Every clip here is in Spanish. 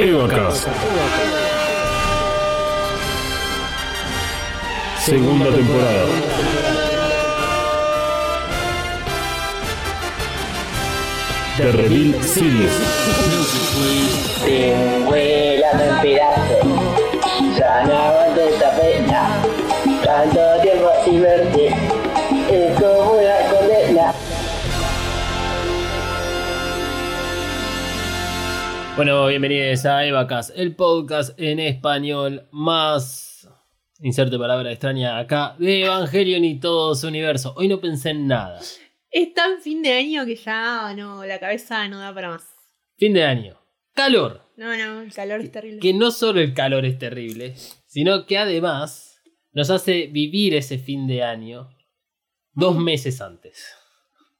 Evacast. Segunda temporada. The Reveal Series. Te vuelan en pedazos. Ya no aguanto esta pena. Tanto tiempo sin verte. Es como una condena. Bueno, bienvenidos a Evacas, el podcast en español más, inserte palabra extraña acá, de Evangelion y todo su universo. Hoy no pensé en nada. Es tan fin de año que ya no, la cabeza no da para más. Fin de año. Calor. No, no, el calor es terrible. Que no solo el calor es terrible, sino que además nos hace vivir ese fin de año dos meses antes.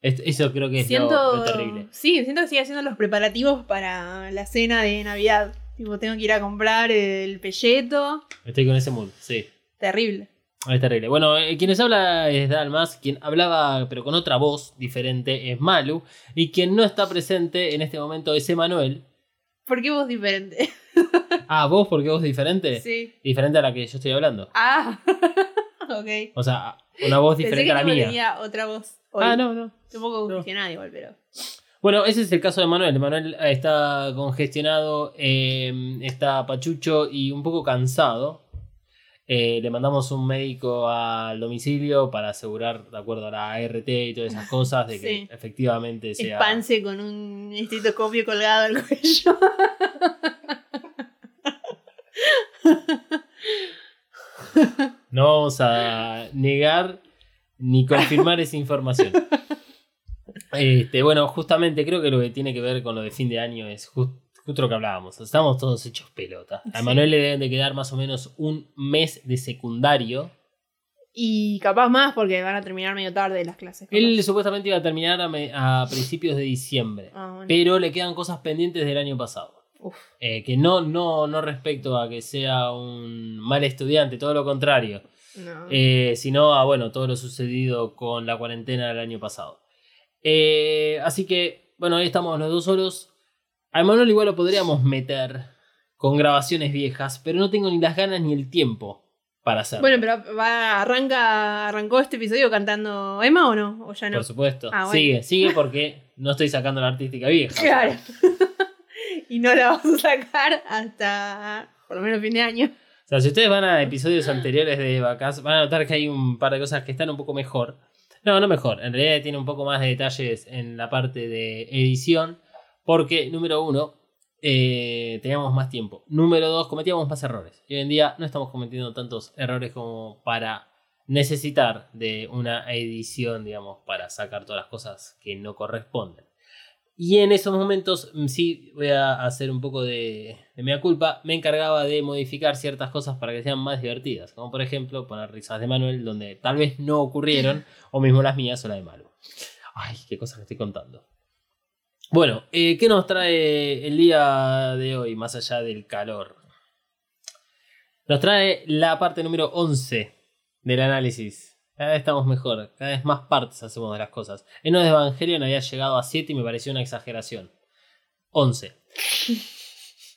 Es- Eso creo que es siento, lo terrible. Sí, siento que sigue haciendo los preparativos para la cena de Navidad. Tipo, tengo que ir a comprar el pelleto. Estoy con ese mood, sí. Terrible. Es terrible. Bueno, eh, quien les habla es Dalmas, quien hablaba pero con otra voz diferente es Malu, y quien no está presente en este momento es Emanuel. ¿Por qué vos diferente? Ah, vos, porque vos diferente. sí. Diferente a la que yo estoy hablando. Ah, ok. O sea, una voz Pensé diferente que a la tipo mía. tenía otra voz. hoy. Ah, no, no. Estoy un poco No. congestionada igual, pero. Bueno, ese es el caso de Manuel. Manuel está congestionado, eh, está pachucho y un poco cansado. Eh, le mandamos un médico al domicilio para asegurar, de acuerdo a la ART y todas esas cosas, de que Sí. efectivamente sea. Espance con un estetoscopio colgado al cuello. No vamos a negar ni confirmar esa información. Este, bueno, justamente creo que lo que tiene que ver con lo de fin de año es lo que hablábamos. Estamos todos hechos pelota. A Sí. Manuel le deben de quedar más o menos un mes de secundario. Y capaz más porque van a terminar medio tarde las clases. capaz. Él supuestamente iba a terminar a, me- a principios de diciembre. Ah, bueno. Pero le quedan cosas pendientes del año pasado. Uf. Eh, que no, no, no respecto a que sea un mal estudiante, todo lo contrario. No. Eh, sino a bueno, todo lo sucedido con la cuarentena del año pasado. Eh, así que, bueno, ahí estamos los dos solos. A Emanuel igual lo podríamos meter con grabaciones viejas, pero no tengo ni las ganas ni el tiempo para hacerlo. Bueno, pero va, arranca, arrancó este episodio cantando Emma o no? O ya no. Por supuesto. Ah, bueno. Sigue, sigue porque no estoy sacando la artística vieja. Claro. y no la vamos a sacar hasta por lo menos fin de año. O sea, si ustedes van a episodios anteriores de Vacas, van a notar que hay un par de cosas que están un poco mejor. No, no mejor. En realidad tiene un poco más de detalles en la parte de edición. Porque, número uno, eh, teníamos más tiempo. Número dos, cometíamos más errores. Y hoy en día no estamos cometiendo tantos errores como para necesitar de una edición, digamos, para sacar todas las cosas que no corresponden. Y en esos momentos, mm, sí, voy a hacer un poco de, de mea culpa. Me encargaba de modificar ciertas cosas para que sean más divertidas. Como por ejemplo, poner risas de Manuel donde tal vez no ocurrieron, o mismo las mías o la de Malu. Ay, qué cosas que estoy contando. Bueno, eh, ¿qué nos trae el día de hoy, más allá del calor? Nos trae la parte número 11 del análisis. Cada vez estamos mejor, cada vez más partes hacemos de las cosas. En de Evangelion había llegado a 7 y me pareció una exageración. 11.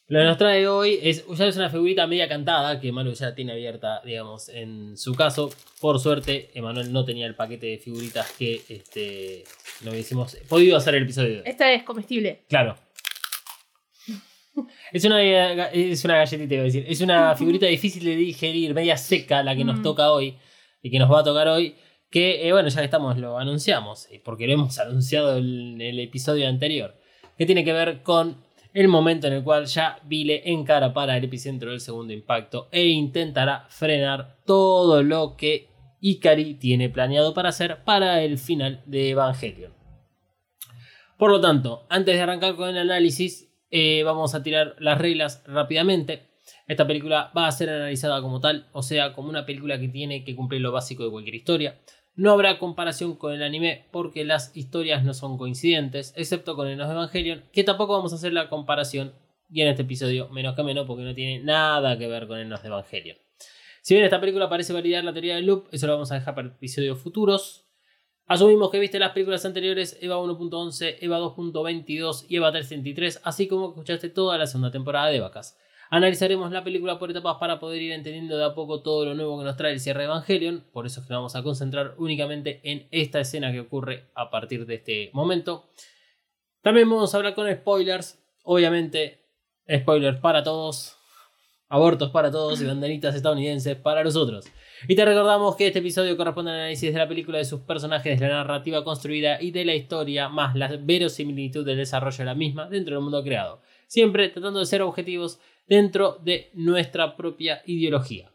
Lo que nos trae hoy es, ya es una figurita media cantada que Manu ya tiene abierta, digamos, en su caso. Por suerte, Emanuel no tenía el paquete de figuritas que este, no hubiésemos podido hacer el episodio. Esta es comestible. Claro. Es una, es una galletita, iba a decir. Es una figurita difícil de digerir, media seca, la que nos Mm. toca hoy y que nos va a tocar hoy. Que, eh, bueno, ya que estamos, lo anunciamos, eh, porque lo hemos anunciado en el episodio anterior. Que tiene que ver con el momento en el cual ya Vile encara para el epicentro del segundo impacto e intentará frenar todo lo que Ikari tiene planeado para hacer para el final de Evangelion. Por lo tanto, antes de arrancar con el análisis, eh, vamos a tirar las reglas rápidamente. Esta película va a ser analizada como tal, o sea, como una película que tiene que cumplir lo básico de cualquier historia. No habrá comparación con el anime porque las historias no son coincidentes, excepto con el de Evangelion, que tampoco vamos a hacer la comparación, y en este episodio menos que menos porque no tiene nada que ver con el de Evangelion. Si bien esta película parece validar la teoría del loop, eso lo vamos a dejar para episodios futuros. Asumimos que viste las películas anteriores EVA 1.11, EVA 2.22 y EVA 333, así como escuchaste toda la segunda temporada de Vacas. Analizaremos la película por etapas para poder ir entendiendo de a poco todo lo nuevo que nos trae el cierre de Evangelion, por eso es que nos vamos a concentrar únicamente en esta escena que ocurre a partir de este momento. También vamos a hablar con spoilers, obviamente spoilers para todos, abortos para todos y bandanitas estadounidenses para nosotros. Y te recordamos que este episodio corresponde al análisis de la película, de sus personajes, de la narrativa construida y de la historia, más la verosimilitud del desarrollo de la misma dentro del mundo creado. Siempre tratando de ser objetivos dentro de nuestra propia ideología.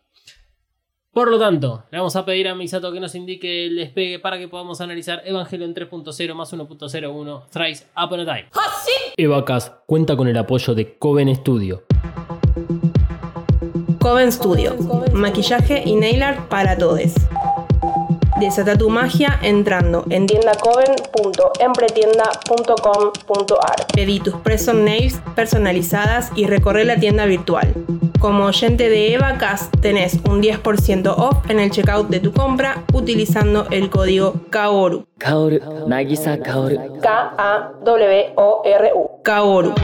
Por lo tanto, le vamos a pedir a Misato que nos indique el despegue para que podamos analizar Evangelion 3.0 más 1.01 Thrice Upon a Time. Evacas cuenta con el apoyo de Coven Studio. Coven Studio, maquillaje y nail art para todos. Desata tu magia entrando en tiendacoven.empretienda.com.ar. Pedí tus press on nails personalizadas y recorre la tienda virtual. Como oyente de Evacas tenés un 10% off en el checkout de tu compra utilizando el código KAORU. Kaoru, Nagisa Kaoru. K-A-W-O-R-U. KAORU.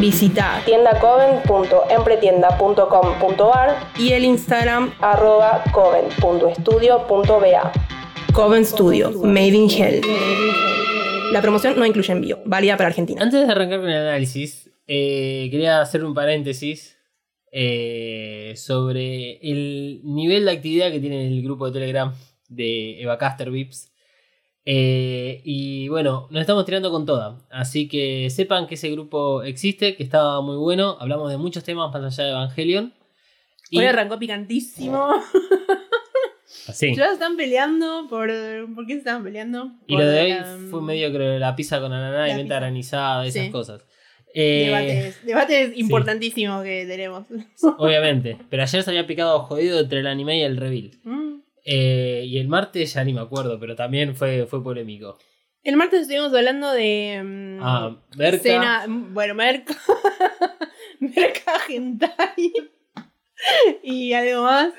Visita tiendacoven.empretienda.com.ar y el Instagram arroba coven.estudio.ba. Coven Studio, Made in Hell. La promoción no incluye envío, válida para Argentina. Antes de arrancar con el análisis, eh, quería hacer un paréntesis eh, sobre el nivel de actividad que tiene el grupo de Telegram de Evacaster Vips. Eh, y bueno, nos estamos tirando con toda. Así que sepan que ese grupo existe, que estaba muy bueno. Hablamos de muchos temas más allá de Evangelion. Y Hoy arrancó picantísimo. así. Ya están peleando por. ¿Por qué se estaban peleando? Y Por lo de hoy la- fue medio creo la pizza con ananá y menta granizada, esas Sí. cosas. Eh, Debates, debates importantísimos que tenemos. Obviamente. Pero ayer se había picado jodido entre el anime y el reveal. Mm. Eh, y el martes ya ni me acuerdo, pero también fue, fue polémico. El martes estuvimos hablando de. mm, Ah, Berka. Cena, bueno, Merca. Merca Gentai. y algo más.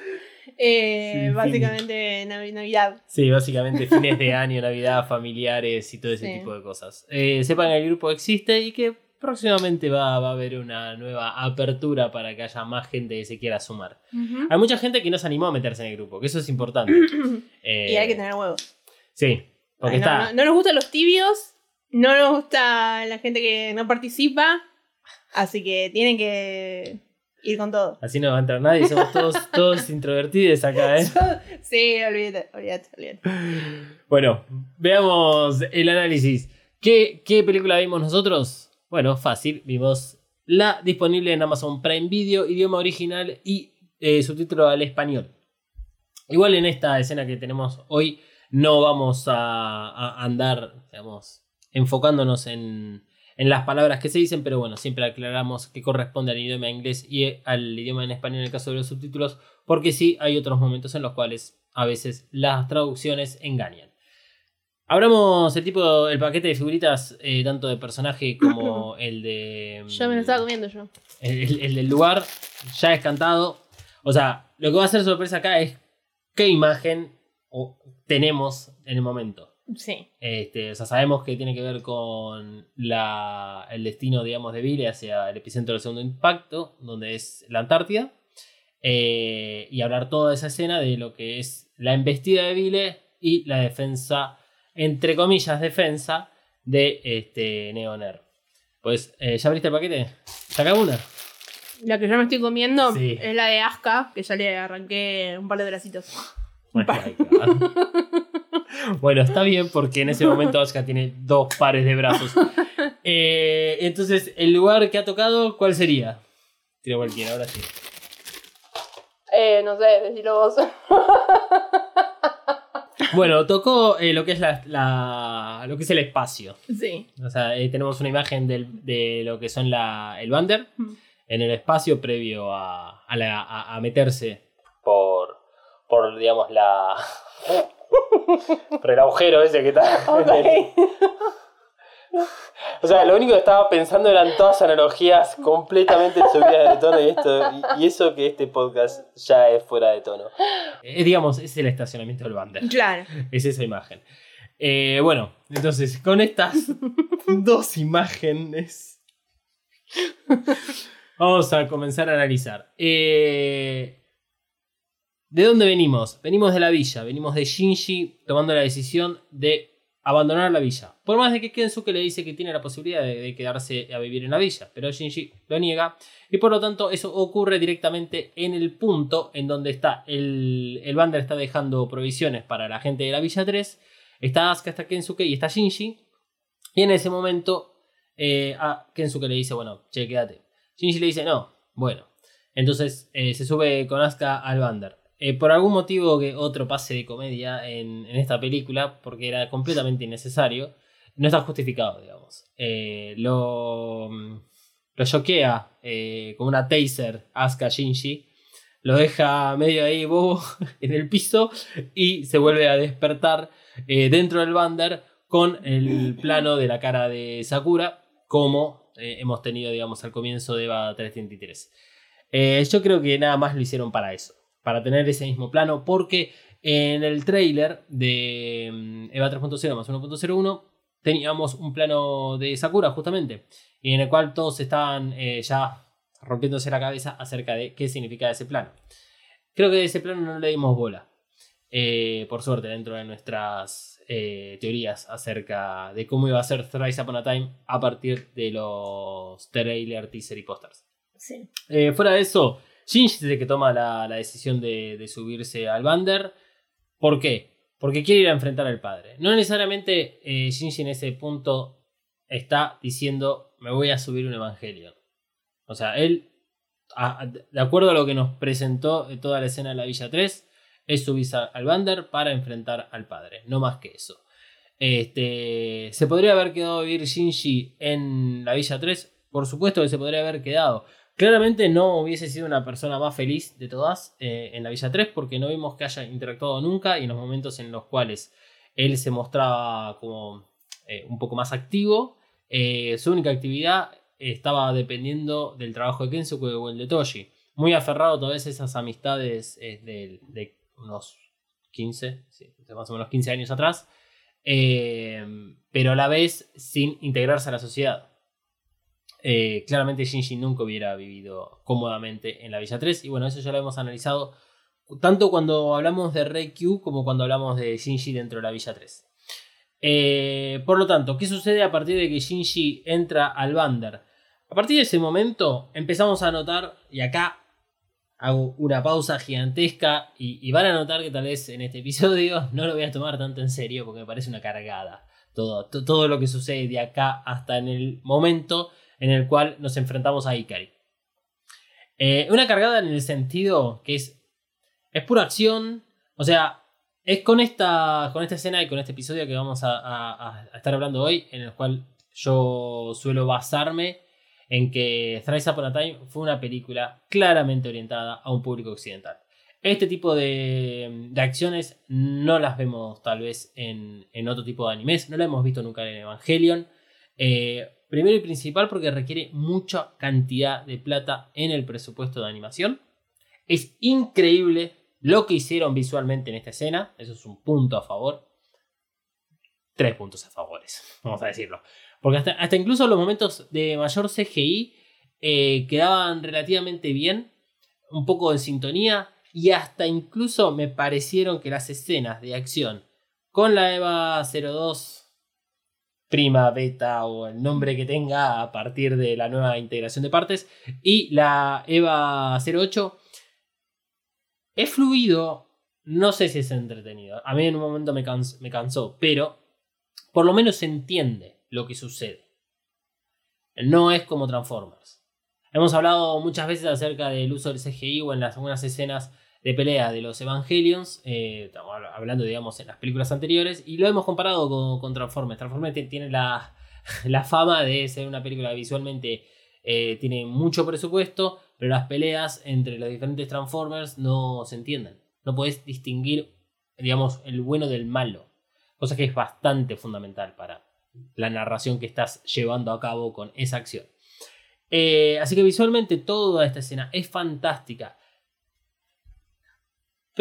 Eh, Sí, básicamente Navi- Navidad. Sí, básicamente fines de año, Navidad, familiares y todo ese Sí. tipo de cosas. Eh, sepan que el grupo existe y que próximamente va, va a haber una nueva apertura para que haya más gente que se quiera sumar. Hay mucha gente que no se animó a meterse en el grupo, que eso es importante. Eh, y hay que tener huevos. Sí, porque no, está... no- no nos gustan los tibios. No nos gusta la gente que no participa. Así que tienen que ir con todo. Así no va a entrar nadie, somos todos, todos introvertidos acá, ¿eh? Sí, olvídate, olvídate, olvídate. Bueno, veamos el análisis. ¿Qué, qué película vimos nosotros? Bueno, fácil, vimos la disponible en Amazon Prime Video, idioma original y eh, subtítulo al español. Igual en esta escena que tenemos hoy no vamos a, andar, digamos, enfocándonos en, en las palabras que se dicen, pero bueno, siempre aclaramos que corresponde al idioma inglés y al idioma en español en el caso de los subtítulos, porque sí hay otros momentos en los cuales a veces las traducciones engañan. Abramos el tipo, el paquete de figuritas, eh, tanto de personaje como el de. Ya me lo estaba comiendo yo. El, el- el del lugar, ya es cantado. O sea, lo que va a ser sorpresa acá es qué imagen tenemos en el momento. Sí. Este, o sea, sabemos que tiene que ver con la, el destino, digamos, de Vile hacia el epicentro del segundo impacto, donde es la Antártida. Eh, y hablar toda esa escena de lo que es la embestida de Vile y la defensa, entre comillas, defensa de este Neoner. Pues, eh, ¿ya abriste el paquete? Saca una. La que yo me estoy comiendo Sí. es la de Aska, que ya le arranqué un par de bracitos. Bueno, está bien porque en ese momento Asuka tiene dos pares de brazos. Eh, entonces, el lugar que ha tocado, ¿cuál sería? Tira cualquiera, ahora sí. Eh, no sé, decilo vos. Bueno, tocó eh, lo que es la, la- lo que es el espacio. sí. O sea, eh, tenemos una imagen del- de lo que son la, el Bander Mm. en el espacio previo a, a la- a- a meterse por, por, digamos, la... por el agujero ese que está... O sea, lo único que estaba pensando eran todas analogías completamente subidas de tono y, esto, y, eso que este podcast ya es fuera de tono. Eh, digamos, es el estacionamiento del Bander. Claro. Es esa imagen. Eh, bueno, entonces, con estas dos imágenes, vamos a comenzar a analizar. Eh, ¿De dónde venimos? Venimos de la villa, venimos de Shinji tomando la decisión de abandonar la villa. Por más de que Kensuke le dice que tiene la posibilidad de, quedarse a vivir en la villa, pero Shinji lo niega y por lo tanto eso ocurre directamente en el punto en donde está el, el Bander está dejando provisiones para la gente de la villa 3, está Asuka, está Kensuke y está Shinji y en ese momento eh, a Kensuke le dice, bueno, che, quédate. Shinji le dice, no, bueno. Entonces eh, se sube con Asuka al Bander. Eh, por algún motivo que otro pase de comedia en, esta película, porque era completamente innecesario, no está justificado, digamos. Eh, lo, lo choquea eh, una taser Asuka Shinji, lo deja medio ahí bobo en el piso y se vuelve a despertar eh, dentro del bander con el plano de la cara de Sakura, como hemos tenido, digamos, al comienzo de EVA 333. yo creo que nada más lo hicieron para eso para tener ese mismo plano, porque en el trailer de mm, EVA 3.0 más 1.01 teníamos un plano de Sakura justamente, y en el cual todos estaban eh, ya rompiéndose la cabeza acerca de qué significa ese plano. Creo que de ese plano no le dimos bola, eh, por suerte, dentro de nuestras eh, teorías acerca de cómo iba a ser Thrice Upon a Time a partir de los trailer, teaser y posters. Sí. Eh, fuera de eso, Shinji es el que toma la, decisión de, subirse al Bander. ¿Por qué? Porque quiere ir a enfrentar al padre. No necesariamente eh, Shinji en ese punto está diciendo me voy a subir un Evangelion. O sea, él, de acuerdo a lo que nos presentó toda la escena de la Villa 3, es subirse al Bander para enfrentar al padre. No más que eso. Este, ¿Se podría haber quedado a vivir Shinji en la Villa 3? Por supuesto que se podría haber quedado. Claramente no hubiese sido una persona más feliz de todas eh, en la Villa 3 porque no vimos que haya interactuado nunca y en los momentos en los cuales él se mostraba como eh, un poco más activo, eh, su única actividad estaba dependiendo del trabajo de Kensuke o el de Toshi. Muy aferrado a todas esas amistades de, de, unos 15, sí, más o menos 15 años atrás, pero a la vez sin integrarse a la sociedad. Eh, claramente Shinji nunca hubiera vivido cómodamente en la Villa 3 y bueno, eso ya lo hemos analizado tanto cuando hablamos de Reikyu como cuando hablamos de Shinji dentro de la Villa 3. Eh, por lo tanto, ¿qué sucede a partir de que Shinji entra al Bander? A partir de ese momento empezamos a notar, y acá hago una pausa gigantesca y, y van a notar que tal vez en este episodio no lo voy a tomar tanto en serio porque me parece una cargada todo, todo lo que sucede de acá hasta en el momento en el cual nos enfrentamos a Ikari. Eh, una cargada en el sentido que es, es pura acción, o sea, es con esta, con esta escena y con este episodio que vamos a, a, estar hablando hoy, en el cual yo suelo basarme en que Thrice Upon a Time fue una película claramente orientada a un público occidental. Este tipo de, de acciones no las vemos tal vez en, en, otro tipo de animes, no la hemos visto nunca en Evangelion. Eh, Primero y principal porque requiere mucha cantidad de plata en el presupuesto de animación. Es increíble lo que hicieron visualmente en esta escena. Eso es un punto a favor. Tres puntos a favores, vamos a decirlo. Porque hasta, incluso los momentos de mayor CGI eh, quedaban relativamente bien, un poco en sintonía, y hasta incluso me parecieron que las escenas de acción con la EVA 02 prima, beta o el nombre que tenga a partir de la nueva integración de partes. Y la EVA 08 es fluido, no sé si es entretenido. A mí en un momento me, cans me cansó, pero por lo menos se entiende lo que sucede. No es como Transformers. Hemos hablado muchas veces acerca del uso del CGI o en las algunas escenas de pelea de los Evangelions, eh, hablando, digamos, en las películas anteriores, y lo hemos comparado con, Transformers. Transformers tiene la, la, fama de ser una película visualmente eh, tiene mucho presupuesto, pero las peleas entre los diferentes Transformers no se entienden. No podés distinguir, digamos, el bueno del malo. Cosa que es bastante fundamental para la narración que estás llevando a cabo con esa acción. Eh, así que visualmente toda esta escena es fantástica.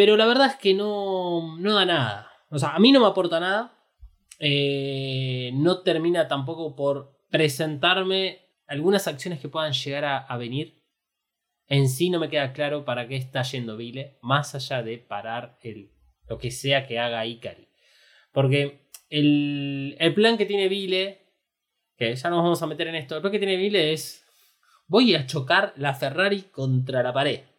Pero la verdad es que no, no da nada. O sea, a mí no me aporta nada. Eh, no termina tampoco por presentarme algunas acciones que puedan llegar a, venir. En sí no me queda claro para qué está yendo Vile, más allá de parar el, lo que sea que haga Ikari. Porque el, el plan que tiene Vile, que ya nos vamos a meter en esto, el plan que tiene Vile es, voy a chocar la Ferrari contra la pared.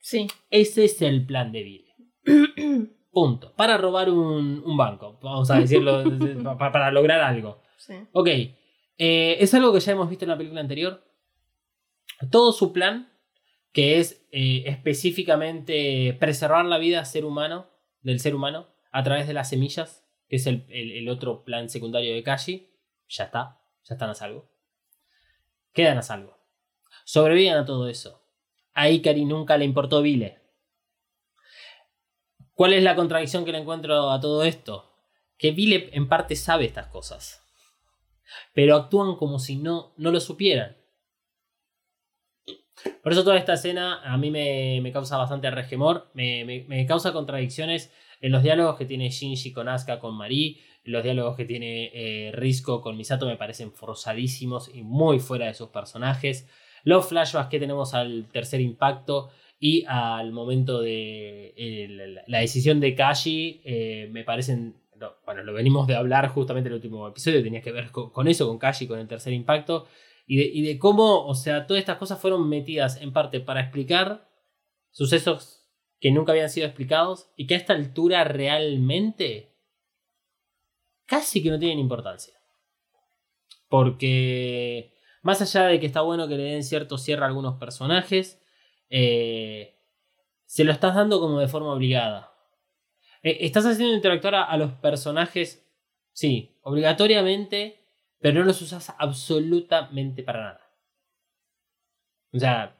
Sí. Ese es el plan de Vile. Punto. Para robar un, un banco, vamos a decirlo, pa- para, lograr algo. sí. Ok, eh, es algo que ya hemos visto en la película anterior. Todo su plan, que es eh, específicamente preservar la vida ser humano, del ser humano, a través de las semillas, que es el, el- el otro plan secundario de Kashi, ya está, ya están a salvo. Quedan a salvo. Sobreviven a todo eso. A Ikari nunca le importó Vile. ¿Cuál es la contradicción que le encuentro a todo esto? Que Vile en parte sabe estas cosas pero actúan como si no, no lo supieran. Por eso toda esta escena a mí me, causa bastante resquemor, me, me- me causa contradicciones en los diálogos que tiene Shinji con Asuka, con Marie, los diálogos que tiene eh, Risco con Misato me parecen forzadísimos y muy fuera de sus personajes. Los flashbacks que tenemos al tercer impacto y al momento de la, decisión de Kashi eh, me parecen no, bueno, lo venimos de hablar justamente en el último episodio, tenía que ver con, eso, con Kashi, con el tercer impacto, y de cómo, o sea, todas estas cosas fueron metidas en parte para explicar sucesos que nunca habían sido explicados y que a esta altura realmente casi que no tienen importancia. Porque más allá de que está bueno que le den cierto cierre a algunos personajes, eh, se lo estás dando como de forma obligada. Eh, estás haciendo interactuar a, a los personajes, sí, obligatoriamente, pero no los usas absolutamente para nada. O sea,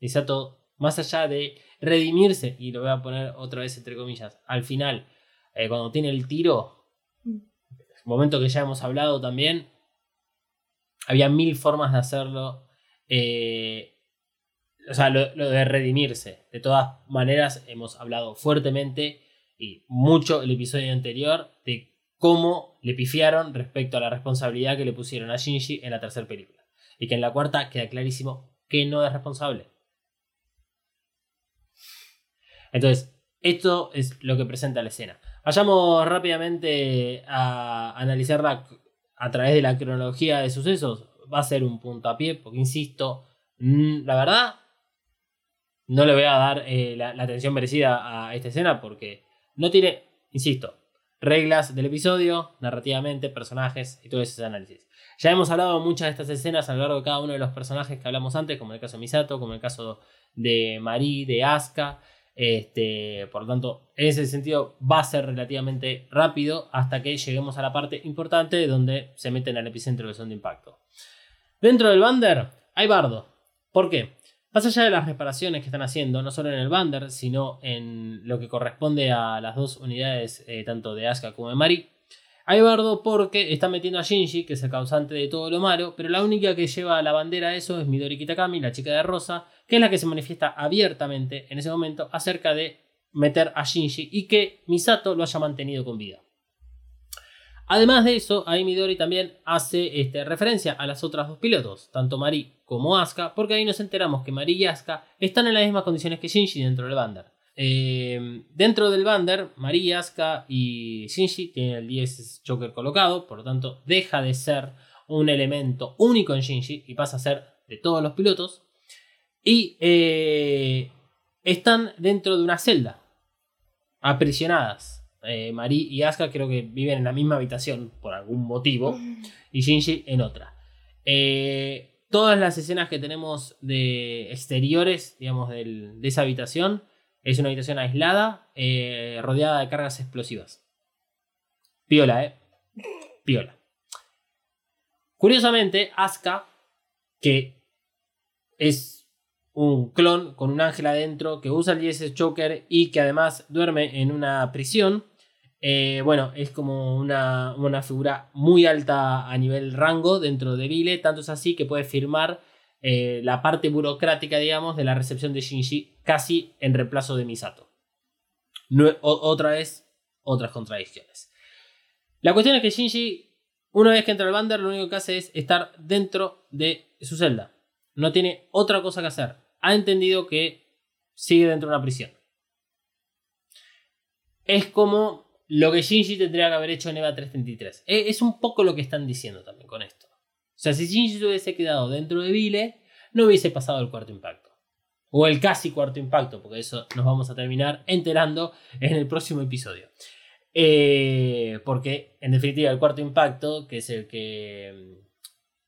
Misato, más allá de redimirse, y lo voy a poner otra vez entre comillas, al final, eh, cuando tiene el tiro, momento que ya hemos hablado también, había mil formas de hacerlo. eh, o sea, lo, de redimirse. De todas maneras, hemos hablado fuertemente y mucho el episodio anterior de cómo le pifiaron respecto a la responsabilidad que le pusieron a Shinji en la tercera película. Y que en la cuarta queda clarísimo que no es responsable. Entonces, esto es lo que presenta la escena. Vayamos rápidamente a analizarla a través de la cronología de sucesos. Va a ser un puntapié, porque insisto, mm, la verdad, no le voy a dar eh, la, atención merecida a esta escena porque no tiene, insisto, reglas del episodio, narrativamente, personajes y todo ese análisis. Ya hemos hablado muchas de estas escenas a lo largo de cada uno de los personajes que hablamos antes, como el caso de Misato, como el caso de Marie, de Asuka. Este, por lo tanto, en ese sentido va a ser relativamente rápido hasta que lleguemos a la parte importante donde se meten al epicentro del son de impacto. Dentro del Bander hay bardo. ¿Por qué? Más allá de las reparaciones que están haciendo, no solo en el Bander, sino en lo que corresponde a las dos unidades, eh, tanto de Asuka como de Mari, hay bardo porque está metiendo a Shinji, que es el causante de todo lo malo, pero la única que lleva la bandera a eso es Midori Kitakami, la chica de rosa, que es la que se manifiesta abiertamente en ese momento acerca de meter a Shinji y que Misato lo haya mantenido con vida. Además de eso, ahí Midori también hace este, referencia a las otras dos pilotos, tanto Mari como Asuka, porque ahí nos enteramos que Mari y Asuka están en las mismas condiciones que Shinji dentro del Bander. Eh, dentro del Bander, Mari, Asuka y Shinji tienen el 10 Joker colocado, por lo tanto deja de ser un elemento único en Shinji y pasa a ser de todos los pilotos. Y eh, están dentro de una celda, aprisionadas. Eh, y Asuka creo que viven en la misma habitación por algún motivo y Shinji en otra. Eh, todas las escenas que tenemos de exteriores, digamos, del- de esa habitación, es una habitación aislada, eh, rodeada de cargas explosivas. Piola, ¿eh? Piola. Curiosamente, Asuka, que es un clon con un ángel adentro que usa el DSS Choker y que además duerme en una prisión. Eh, bueno, es como una, una figura muy alta a nivel rango dentro de Vile, tanto es así que puede firmar eh, la parte burocrática, digamos, de la recepción de Shinji casi en reemplazo de Misato. Otra vez, otras contradicciones. La cuestión es que Shinji, una vez que entra al Bander, lo único que hace es estar dentro de su celda. No tiene otra cosa que hacer. Ha entendido que sigue dentro de una prisión. Es como lo que Shinji tendría que haber hecho en EVA 333. E- Es un poco lo que están diciendo también con esto. O sea, si Shinji se hubiese quedado dentro de Vile, no hubiese pasado el cuarto impacto. O el casi cuarto impacto, porque eso nos vamos a terminar enterando en el próximo episodio. Eh, porque, en definitiva, el cuarto impacto, que es el que mm,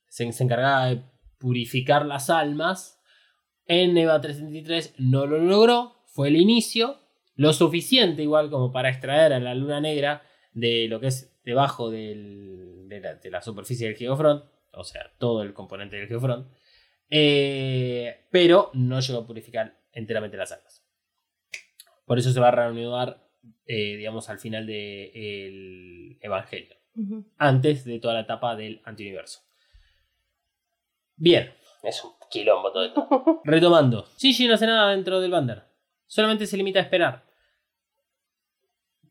se, se encargaba de purificar las almas, en EVA 333 no lo logró, fue el inicio, lo suficiente igual como para extraer a la luna negra de lo que es debajo de, la, de la superficie del Geofront, o sea, todo el componente del Geofront, eh, pero no llegó a purificar enteramente las almas. Por eso se va a reanudar, eh, digamos, al final del Evangelio, antes de toda la etapa del antiuniverso. Bien, es un quilombo todo esto. Retomando, Shinji no hace nada dentro del Bander, solamente se limita a esperar.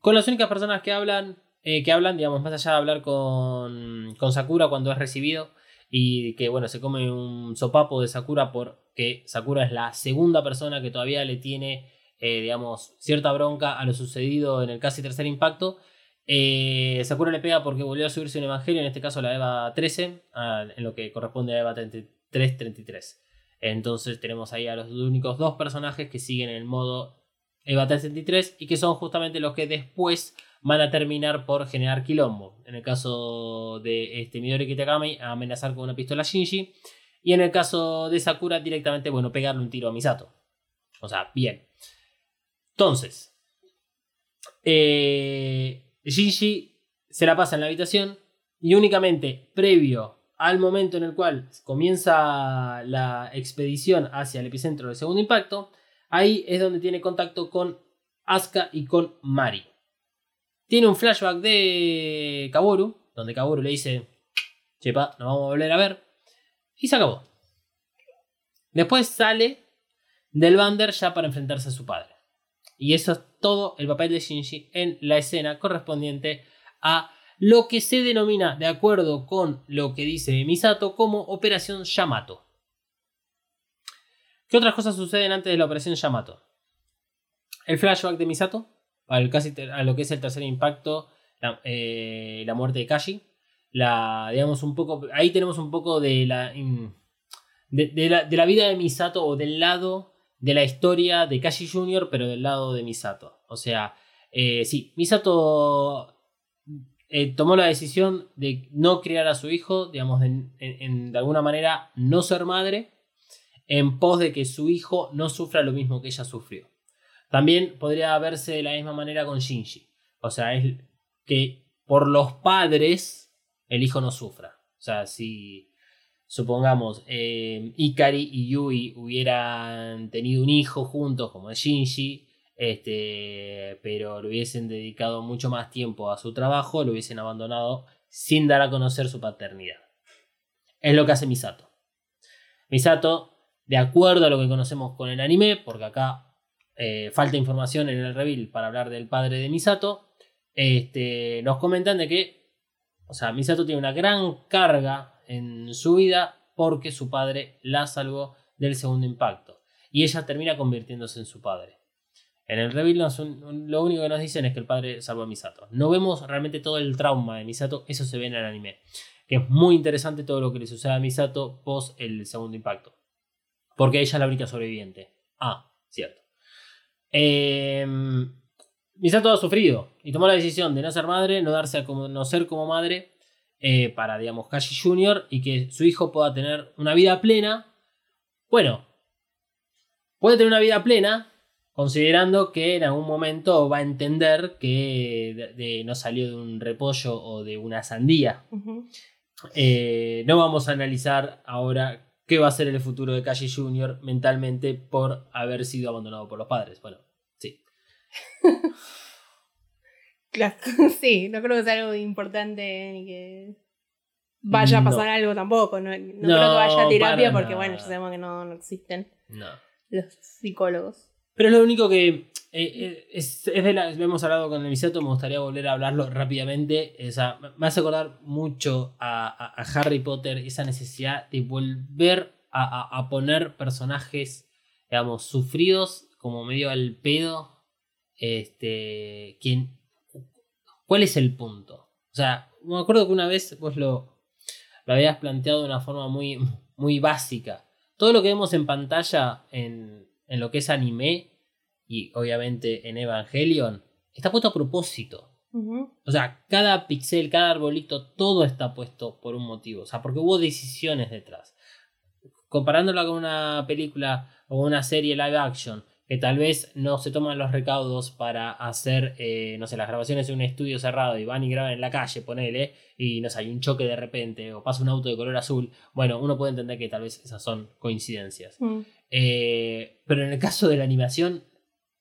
Con las únicas personas que hablan, eh, que hablan, digamos, más allá de hablar con, con Sakura cuando es recibido, y que bueno, se come un sopapo de Sakura porque Sakura es la segunda persona que todavía le tiene, eh, digamos, cierta bronca a lo sucedido en el casi tercer impacto. Eh, Sakura le pega porque volvió a subirse un evangelio, en este caso la EVA 13, ah, en lo que corresponde a EVA 33-33. Entonces tenemos ahí a los únicos dos personajes que siguen el modo EVA 33 y que son justamente los que después van a terminar por generar quilombo. En el caso de este Midori Kitakami, amenazar con una pistola a Shinji. Y en el caso de Sakura, directamente, bueno, pegarle un tiro a Misato. O sea, bien. Entonces, eh, Shinji se la pasa en la habitación y únicamente previo al momento en el cual comienza la expedición hacia el epicentro del segundo impacto, ahí es donde tiene contacto con Asuka y con Mari. Tiene un flashback de Kaworu, donde Kaworu le dice, chepa, nos vamos a volver a ver, y se acabó. Después sale del Bander ya para enfrentarse a su padre. Y eso es todo el papel de Shinji en la escena correspondiente a lo que se denomina, de acuerdo con lo que dice Misato, como Operación Yamato. ¿Qué otras cosas suceden antes de la Operación Yamato? El flashback de Misato, al casi a lo que es el tercer impacto, la, eh, la muerte de Kashi. La, digamos, un poco, ahí tenemos un poco de la, in- de, la, de la vida de Misato o del lado de la historia de Kashi Jr., pero del lado de Misato. O sea, eh, sí, Misato eh, tomó la decisión de no criar a su hijo, digamos, de, en- en- de alguna manera no ser madre, en pos de que su hijo no sufra lo mismo que ella sufrió. También podría verse de la misma manera con Shinji. O sea, es que por los padres el hijo no sufra. O sea, si supongamos eh, Ikari y Yui hubieran tenido un hijo juntos como es Shinji, este, pero le hubiesen dedicado mucho más tiempo a su trabajo, lo hubiesen abandonado sin dar a conocer su paternidad. Es lo que hace Misato. Misato, de acuerdo a lo que conocemos con el anime, porque acá eh, falta información en el reveal para hablar del padre de Misato, este, nos comentan que, o sea, Misato tiene una gran carga en su vida porque su padre la salvó del segundo impacto. Y ella termina convirtiéndose en su padre. En el reveal lo único que nos dicen es que el padre salvó a Misato. No vemos realmente todo el trauma de Misato, eso se ve en el anime. Que es muy interesante todo lo que le sucede a Misato post el segundo impacto. Porque ella es la única sobreviviente. Ah, cierto. Eh, Misato ha sufrido y tomó la decisión de no ser madre, no darse a conocer como madre eh, para, digamos, Kashi Jr. y que su hijo pueda tener una vida plena. Bueno, puede tener una vida plena considerando que en algún momento va a entender que de- de- no salió de un repollo o de una sandía. Eh, no vamos a analizar ahora qué va a ser el futuro de Kashi Jr. mentalmente por haber sido abandonado por los padres. Bueno, sí. Claro, sí, no creo que sea algo importante ni que vaya a pasar No. algo tampoco. No, no No, creo que vaya a terapia porque, bueno, ya sabemos que no, no existen los psicólogos. Pero es lo único que eh, eh, es, es de la, hemos hablado con el Misato, me gustaría volver a hablarlo rápidamente. O me hace acordar mucho a, Harry Potter esa necesidad de volver a, a- a poner personajes, digamos, sufridos como medio al pedo. Este, ¿quién, ¿Cuál es el punto? O sea, me acuerdo que una vez vos lo, lo habías planteado de una forma muy, muy básica. Todo lo que vemos en pantalla en, en lo que es anime y obviamente en Evangelion está puesto a propósito. O sea, cada pixel, cada arbolito, todo está puesto por un motivo. O sea, porque hubo decisiones detrás. Comparándola con una película o una serie live action, que tal vez no se toman los recaudos para hacer, eh, no sé, las grabaciones en un estudio cerrado y van y graban en la calle, ponele, y no sé, hay un choque de repente o pasa un auto de color azul. Bueno, uno puede entender que tal vez esas son coincidencias. Mm. Eh, pero en el caso de la animación,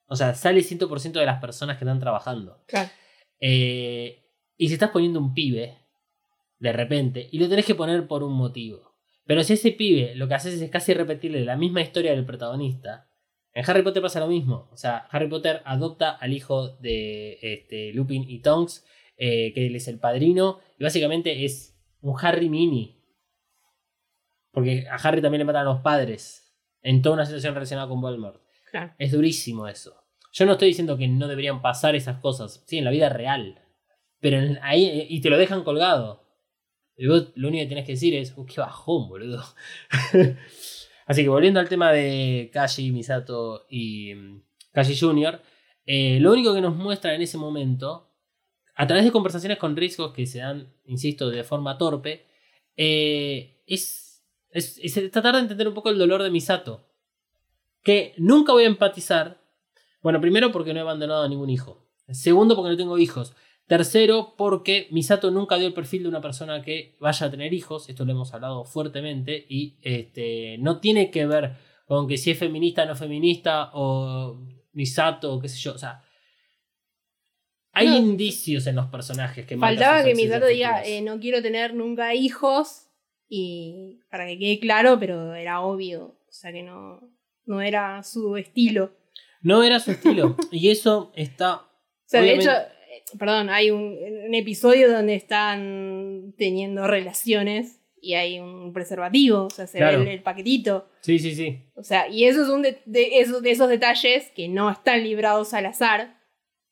o sea, sale 100% de las personas que están trabajando. Claro. Eh, y si estás poniendo un pibe, de repente, y lo tenés que poner por un motivo. Pero si ese pibe lo que haces es casi repetirle la misma historia del protagonista, en Harry Potter pasa lo mismo. O sea, Harry Potter adopta al hijo de este, Lupin y Tonks, eh, que él es el padrino, y básicamente es un Harry mini. Porque a Harry también le matan a los padres en toda una situación relacionada con Voldemort. Claro. Es durísimo eso. Yo no estoy diciendo que no deberían pasar esas cosas, sí, en la vida real. Pero en- ahí, y te lo dejan colgado. Y vos lo único que tenés que decir es, "Uh, qué bajón, boludo. Así que volviendo al tema de Kashi, Misato y mm, Kashi Jr., eh, lo único que nos muestra en ese momento, a través de conversaciones con riesgos que se dan, insisto, de forma torpe, eh, es, es, es tratar de entender un poco el dolor de Misato. Que nunca voy a empatizar. Bueno, primero porque no he abandonado a ningún hijo. Segundo porque no tengo hijos. Tercero porque Misato nunca dio el perfil de una persona que vaya a tener hijos. Esto lo hemos hablado fuertemente. Y este, no tiene que ver con que si es feminista o no feminista o Misato o qué sé yo. O sea, hay No. indicios en los personajes que Faltaba que Misato diga, eh, no quiero tener nunca hijos. Y para que quede claro, pero era obvio. O sea que no, no era su estilo. No era su estilo. y eso está. O sea, Obviamente- de hecho, eh, perdón, hay un, un episodio donde están teniendo relaciones y hay un preservativo, o sea, se Claro. ve el, el paquetito. Sí, sí, sí. O sea, y eso es un de, de esos, de esos detalles que no están librados al azar,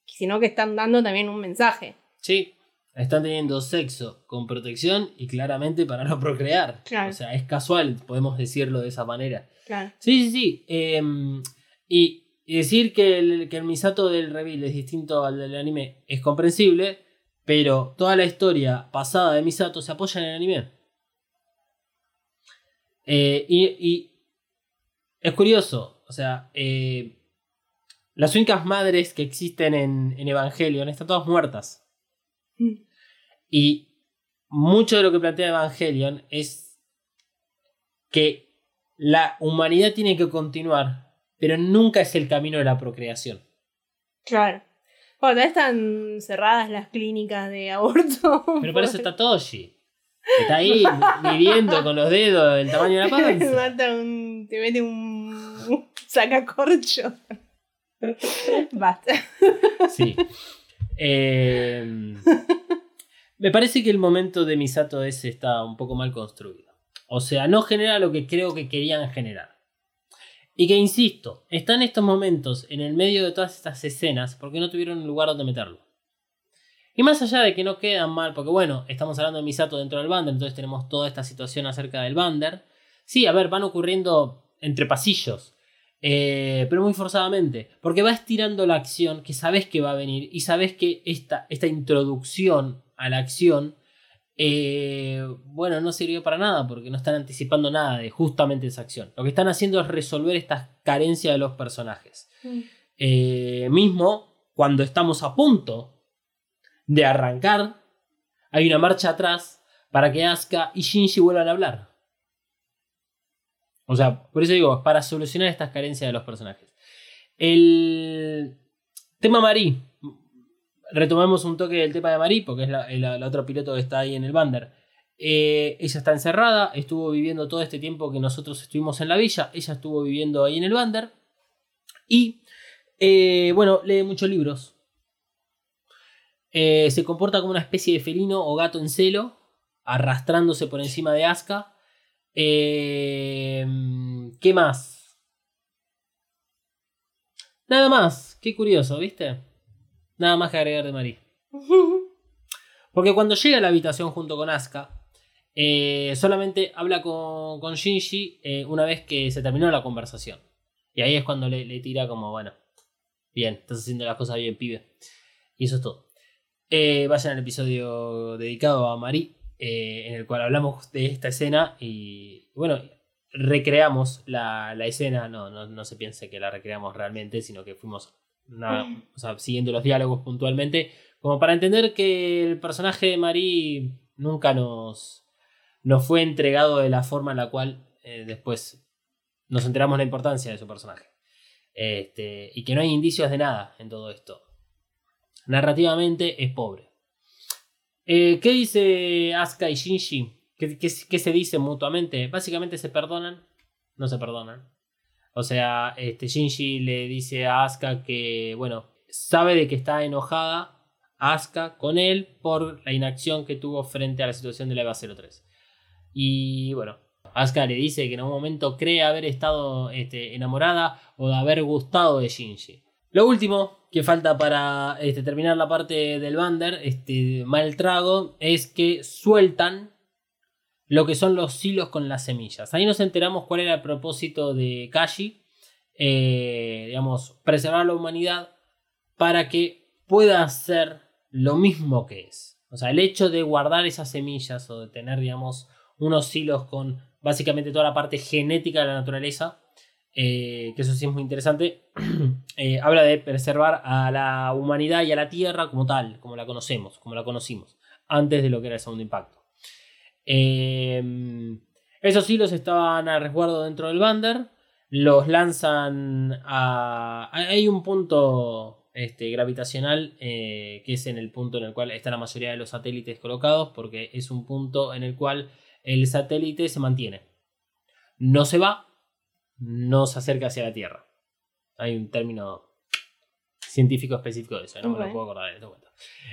sino que están dando también un mensaje. Sí. Están teniendo sexo con protección y claramente para no procrear. Claro. O sea, es casual, podemos decirlo de esa manera. Claro. Sí, sí, sí. Em, y, y decir que el, que el Misato del Reveal es distinto al del anime es comprensible, pero toda la historia pasada de Misato se apoya en el anime. Eh, y, y es curioso, o sea, eh, las únicas madres que existen en, en Evangelion están todas muertas. Y mucho de lo que plantea Evangelion es que la humanidad tiene que continuar, pero nunca es el camino de la procreación. Claro. Bueno, todavía están cerradas las clínicas de aborto. Pero para eso está Toshi. Está ahí midiendo con los dedos el tamaño de la te, panza. mata un, te mete un, un sacacorcho. Basta. Sí. Eh, me parece que el momento de Misato ese está un poco mal construido. O sea, no genera lo que creo que querían generar. Y que, insisto, están estos momentos en el medio de todas estas escenas porque no tuvieron un lugar donde meterlo. Y más allá de que no quedan mal, porque bueno, estamos hablando de Misato dentro del Bander, entonces tenemos toda esta situación acerca del Bander. Sí, a ver, van ocurriendo entre pasillos, eh, pero muy forzadamente, porque va estirando la acción que sabes que va a venir y sabes que esta, esta introducción a la acción, eh, bueno, no sirvió para nada porque no están anticipando nada de justamente esa acción. Lo que están haciendo es resolver estas carencias de los personajes. Eh, mismo cuando estamos a punto de arrancar, hay una marcha atrás para que Asuka y Shinji vuelvan a hablar. O sea, por eso digo, para solucionar estas carencias de los personajes. El tema Marí. Retomamos un toque del tema de Marí, porque es la, otra piloto que está ahí en el Bander. Eh, ella está encerrada, estuvo viviendo todo este tiempo que nosotros estuvimos en la villa. Ella estuvo viviendo ahí en el Bander. Y, eh, bueno, lee muchos libros. Eh, se comporta como una especie de felino o gato en celo, arrastrándose por encima de Asuka. Eh, ¿Qué más? Nada más. Qué curioso, ¿viste? Nada más que agregar de Marí. Porque cuando llega a la habitación junto con Asuka, eh, solamente habla con, con Shinji eh, una vez que se terminó la conversación. Y ahí es cuando le, le tira como, bueno, bien, estás haciendo las cosas bien, pibe. Y eso es todo. Eh, vayan al episodio dedicado a Marí, eh, en el cual hablamos de esta escena y, bueno, recreamos la, la escena. No, no, no se piense que la recreamos realmente, sino que fuimos o sea, siguiendo los diálogos puntualmente, como para entender que el personaje de Marí nunca nos, nos fue entregado de la forma en la cual eh, después nos enteramos la importancia de su personaje. Este, y que no hay indicios de nada en todo esto. Narrativamente es pobre. Eh, ¿Qué dice Asuka y Shinji? ¿Qué, se dicen mutuamente? Básicamente se perdonan, no se perdonan. O sea, este, Shinji le dice a Asuka que, bueno, sabe de que está enojada Asuka con él por la inacción que tuvo frente a la situación de la EVA 03. Y bueno, Asuka le dice que en un momento cree haber estado este, enamorada o de haber gustado de Shinji. Lo último que falta para este, terminar la parte del Bander, este mal trago, es que sueltan lo que son los hilos con las semillas. Ahí nos enteramos cuál era el propósito de Kashi, eh, digamos, preservar la humanidad para que pueda ser lo mismo que es. O sea, el hecho de guardar esas semillas o de tener, digamos, unos hilos con básicamente toda la parte genética de la naturaleza, eh, que eso sí es muy interesante, eh, habla de preservar a la humanidad y a la Tierra como tal, como la conocemos, como la conocimos, antes de lo que era el segundo impacto. Eh, esos hilos estaban a resguardo dentro del Bander, los lanzan a... Hay un punto este, gravitacional eh, que es en el punto en el cual está la mayoría de los satélites colocados, porque es un punto en el cual el satélite se mantiene. No se va, no se acerca hacia la Tierra. Hay un término científico específico de eso, no me lo puedo acordar este momento.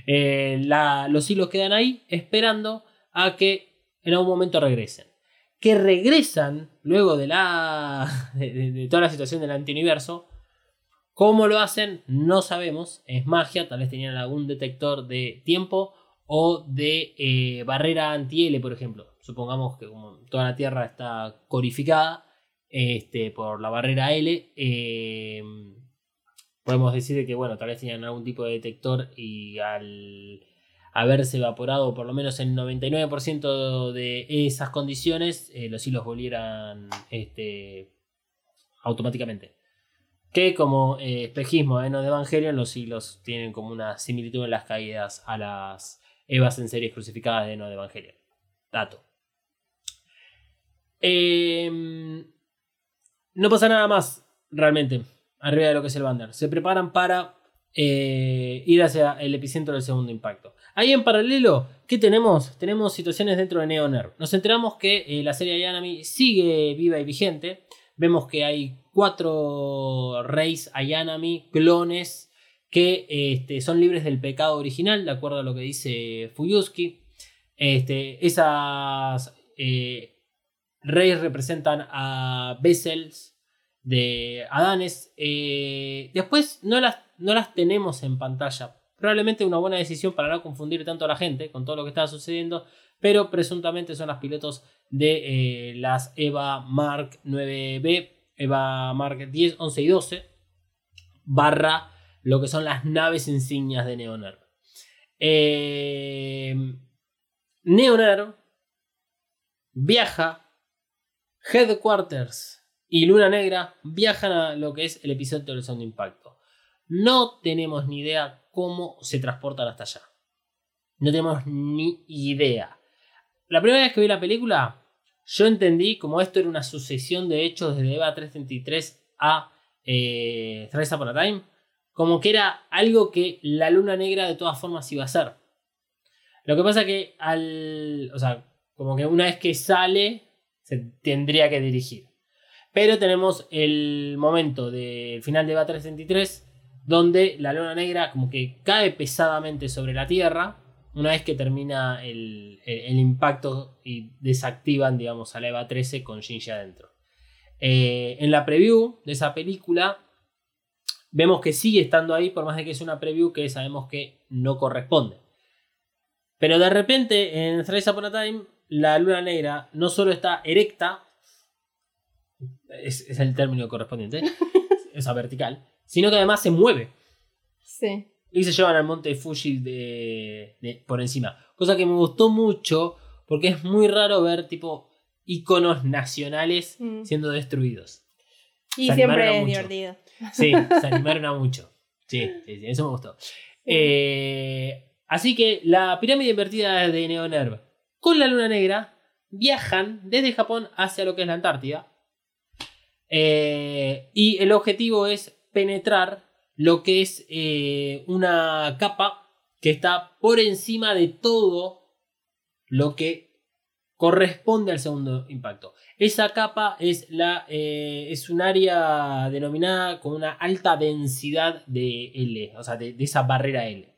Eh, la- los hilos quedan ahí esperando a que en algún momento regresen. Que regresan luego de, la, de toda la situación del antiuniverso. ¿Cómo lo hacen? No sabemos. Es magia, tal vez tenían algún detector de tiempo o de eh, barrera anti-L, por ejemplo. Supongamos que como toda la Tierra está corificada este, por la barrera L, eh, podemos decir que bueno, tal vez tenían algún tipo de detector y al haberse evaporado por lo menos el 99% de esas condiciones, eh, los hilos volvieran este, automáticamente. Que como eh, espejismo en de Evangelion, los hilos tienen como una similitud en las caídas a las Evas en series crucificadas de No de Evangelion. Dato. Em, no pasa nada más, realmente, arriba de lo que es el Bander. Se preparan para eh, ir hacia el epicentro del segundo impacto. Ahí en paralelo, ¿qué tenemos? Tenemos situaciones dentro de Neonerv. Nos enteramos que eh, la serie Ayanami sigue viva y vigente. Vemos que hay cuatro reyes Ayanami, clones, que este, son libres del pecado original, de acuerdo a lo que dice Fuyuski. Este, esas eh, reyes representan a Vessels de Adanes. Eh, después no las, no las tenemos en pantalla. Probablemente una buena decisión para no confundir tanto a la gente con todo lo que está sucediendo. Pero presuntamente son las pilotos de eh, las EVA Mark 9B, EVA Mark 10, 11 y 12. Barra lo que son las naves insignias de Neonerv. Eh, Neonerv viaja, Headquarters y Luna Negra viajan a lo que es el episodio del segundo impacto. No tenemos ni idea cómo se transportan hasta allá. No tenemos ni idea. La primera vez que vi la película, yo entendí como esto era una sucesión de hechos desde EVA 333 a eh, Thrice Upon a Time, como que era algo que la luna negra de todas formas iba a ser. Lo que pasa que al. O sea, como que una vez que sale, se tendría que dirigir. Pero tenemos el momento del final de EVA 333, donde la luna negra como que cae pesadamente sobre la Tierra una vez que termina el, el- el impacto y desactivan, digamos, a la EVA 13 con Shinji adentro. Eh, en la preview de esa película, vemos que sigue estando ahí, por más de que es una preview que sabemos que no corresponde. Pero de repente, en Thrice Upon a Time, la luna negra no solo está erecta, es, es el término correspondiente, esa vertical, sino que además se mueve Sí. y se llevan al monte Fuji de, de- por encima. Cosa que me gustó mucho porque es muy raro ver tipo iconos nacionales Mm. siendo destruidos. Y Se siempre es mucho. divertido. Sí, se animaron a mucho. Sí, sí, sí, eso me gustó. Eh, así que la pirámide invertida de Neonerv con la luna negra viajan desde Japón hacia lo que es la Antártida. Eh, y el objetivo es penetrar lo que es eh, una capa que está por encima de todo lo que corresponde al segundo impacto. Esa capa es, la, eh, es un área denominada con una alta densidad de L, o sea, de, de esa barrera L.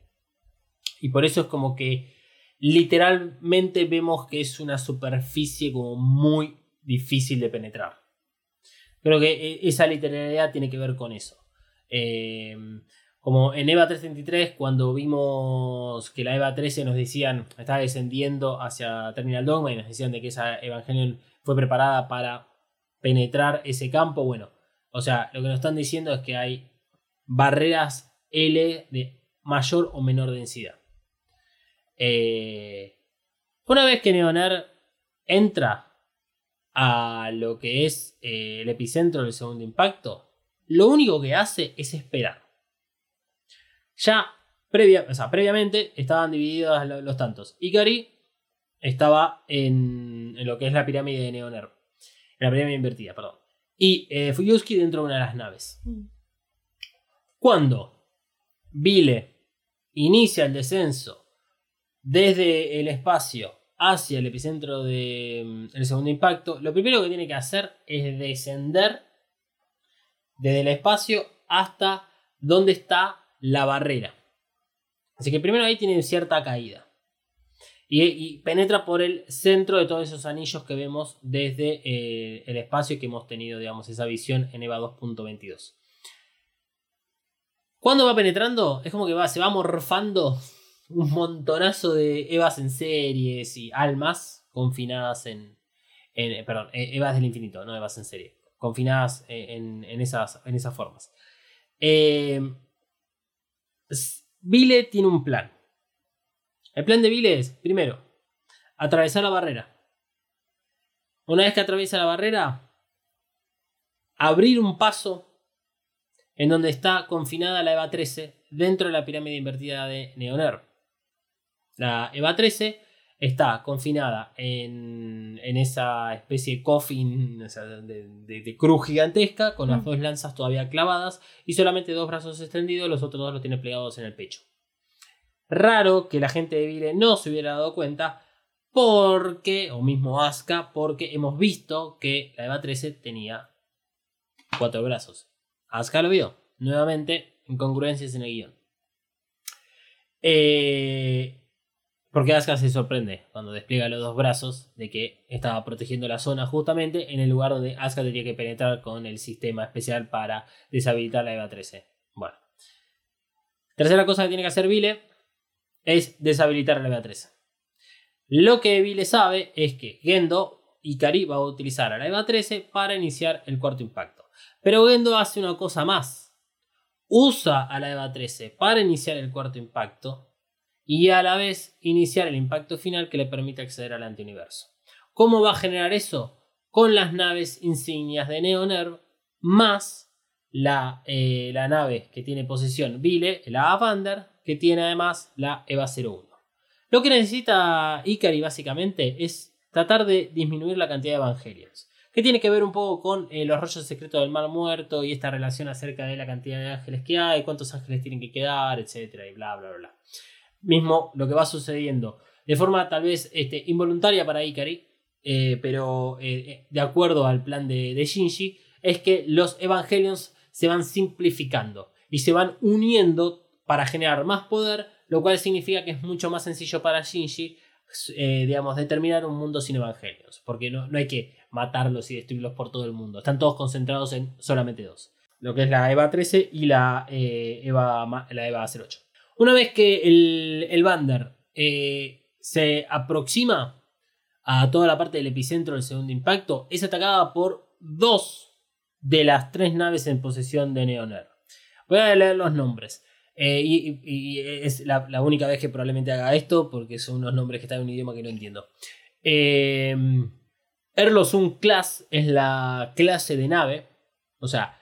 Y por eso es como que literalmente vemos que es una superficie como muy difícil de penetrar. Creo que eh, esa literalidad tiene que ver con eso. Eh, como en EVA 333, cuando vimos que la EVA 13 nos decían, estaba descendiendo hacia Terminal Dogma y nos decían de que esa Evangelion fue preparada para penetrar ese campo, bueno, o sea, lo que nos están diciendo es que hay barreras L de mayor o menor densidad. Eh, una vez que Neoner entra a lo que es eh, el epicentro del segundo impacto, lo único que hace es esperar. Ya previa, o sea, previamente estaban divididos lo- los tantos. Ikari estaba en, en lo que es la pirámide de Neoner. En la pirámide invertida, perdón. Y eh, Fuyuski dentro de una de las naves. Mm. Cuando Vile inicia el descenso desde el espacio hacia el epicentro del segundo impacto, lo primero que tiene que hacer es descender desde el espacio hasta donde está la barrera. Así que primero ahí tiene cierta caída. Y, y penetra por el centro de todos esos anillos que vemos desde eh, el espacio que hemos tenido, digamos, esa visión en EVA 2.22. Cuando va penetrando, es como que va, se va morfando un montonazo de Evas en series y almas confinadas en. en- perdón, eh, Evas del infinito, no Evas en serie. Confinadas eh, en, en esas, en esas formas. Eh, Vile tiene un plan. El plan de Vile es, primero, atravesar la barrera. Una vez que atraviesa la barrera, abrir un paso en donde está confinada la EVA 13 dentro de la pirámide invertida de Neoner. La EVA 13 está confinada en, en esa especie de coffin, o sea, de, de- de cruz gigantesca, con las Mm. dos lanzas todavía clavadas y solamente dos brazos extendidos, los otros dos los tiene plegados en el pecho. Raro que la gente de Vile no se hubiera dado cuenta, porque, o mismo Asuka, porque hemos visto que la EVA 13 tenía cuatro brazos. Asuka lo vio. Nuevamente, incongruencias en el guion. Eh, porque Asuka se sorprende cuando despliega los dos brazos de que estaba protegiendo la zona justamente en el lugar donde Asuka tenía que penetrar con el sistema especial para deshabilitar la EVA 13. Bueno. Tercera cosa que tiene que hacer Vile es deshabilitar la EVA 13. Lo que Vile sabe es que Gendo Ikari va a utilizar a la EVA 13 para iniciar el cuarto impacto. Pero Gendo hace una cosa más. Usa a la EVA 13 para iniciar el cuarto impacto y a la vez iniciar el impacto final que le permite acceder al antiuniverso. ¿Cómo va a generar eso? Con las naves insignias de Neonerv más la, eh, la nave que tiene posesión Vile, la Avander, que tiene además la EVA 01. Lo que necesita Ikari básicamente es tratar de disminuir la cantidad de evangelios. Que tiene que ver un poco con eh, los rollos secretos del mal muerto y esta relación acerca de la cantidad de ángeles que hay, cuántos ángeles tienen que quedar, etcétera, y bla, bla, bla, bla. Mismo lo que va sucediendo de forma tal vez este, involuntaria para Ikari, eh, pero eh, de acuerdo al plan de, Shinji, es que los Evangelions se van simplificando y se van uniendo para generar más poder, lo cual significa que es mucho más sencillo para Shinji, eh, digamos, determinar un mundo sin Evangelions, porque no, no hay que matarlos y destruirlos por todo el mundo, están todos concentrados en solamente dos, lo que es la EVA 13 y la, eh, EVA, la EVA 08. Una vez que el, el Bander eh, se aproxima a toda la parte del epicentro del segundo impacto, es atacada por dos de las tres naves en posesión de Neoner. Voy a leer los nombres. Eh, y, es la, única vez que probablemente haga esto, porque son unos nombres que están en un idioma que no entiendo. Eh, Erlosun Class es la clase de nave, o sea,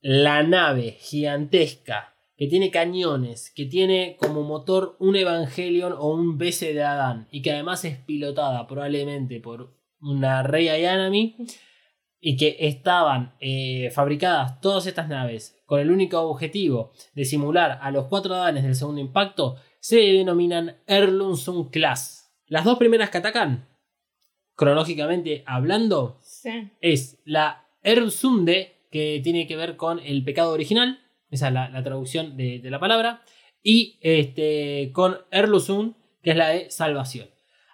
la nave gigantesca que tiene cañones, que tiene como motor un Evangelion o un BC de Adán, y que además es pilotada probablemente por una Rey Ayanami, y que estaban eh, fabricadas todas estas naves con el único objetivo de simular a los cuatro Adanes del segundo impacto, se denominan Erlunsun Class. Las dos primeras que atacan, cronológicamente hablando, Sí. es la Ersunde, que tiene que ver con el pecado original, esa es la, la traducción de, de la palabra, y este, con Erlusun, que es la de salvación.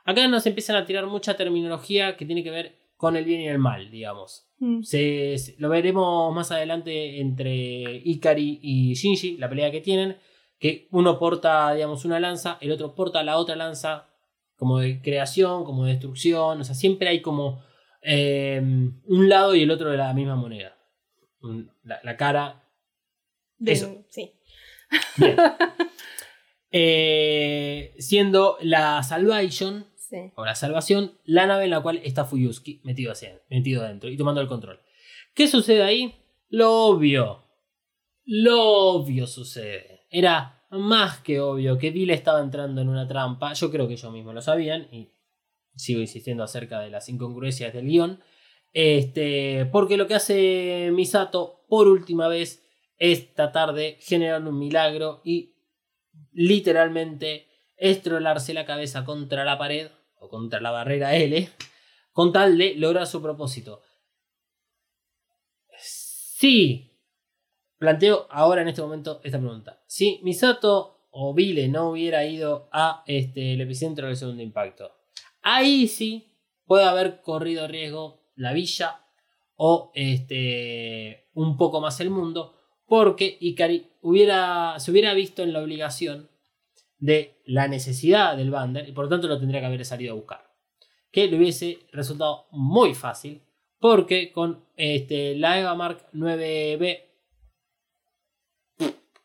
Acá nos empiezan a tirar mucha terminología que tiene que ver con el bien y el mal, digamos. Mm. Se- se- lo veremos más adelante entre Ikari y Shinji, la pelea que tienen, que uno porta, digamos, una lanza, el otro porta la otra lanza, como de creación, como de destrucción, o sea, siempre hay como eh, un lado y el otro de la misma moneda. La cara. De- Eso. Sí. Bien. Eh, siendo la Salvation, Sí. o la salvación, la nave en la cual está Fuyuski metido, hacia, metido adentro y tomando el control. ¿Qué sucede ahí? Lo obvio. Lo obvio sucede. Era más que obvio que Bill estaba entrando en una trampa. Yo creo que ellos mismos lo sabían y sigo insistiendo acerca de las incongruencias del guion. Este, porque lo que hace Misato por última vez es tratar de generar un milagro y literalmente estrolarse la cabeza contra la pared o contra la barrera L con tal de lograr su propósito. Si planteo ahora en este momento esta pregunta. Si Misato o Vile no hubiera ido a este, el epicentro del segundo impacto, ahí sí puede haber corrido riesgo la villa o este, un poco más el mundo, porque Ikari se hubiera visto en la obligación de la necesidad del Bander y por lo tanto lo tendría que haber salido a buscar. Que le hubiese resultado muy fácil porque con este, la EVA Mark 9B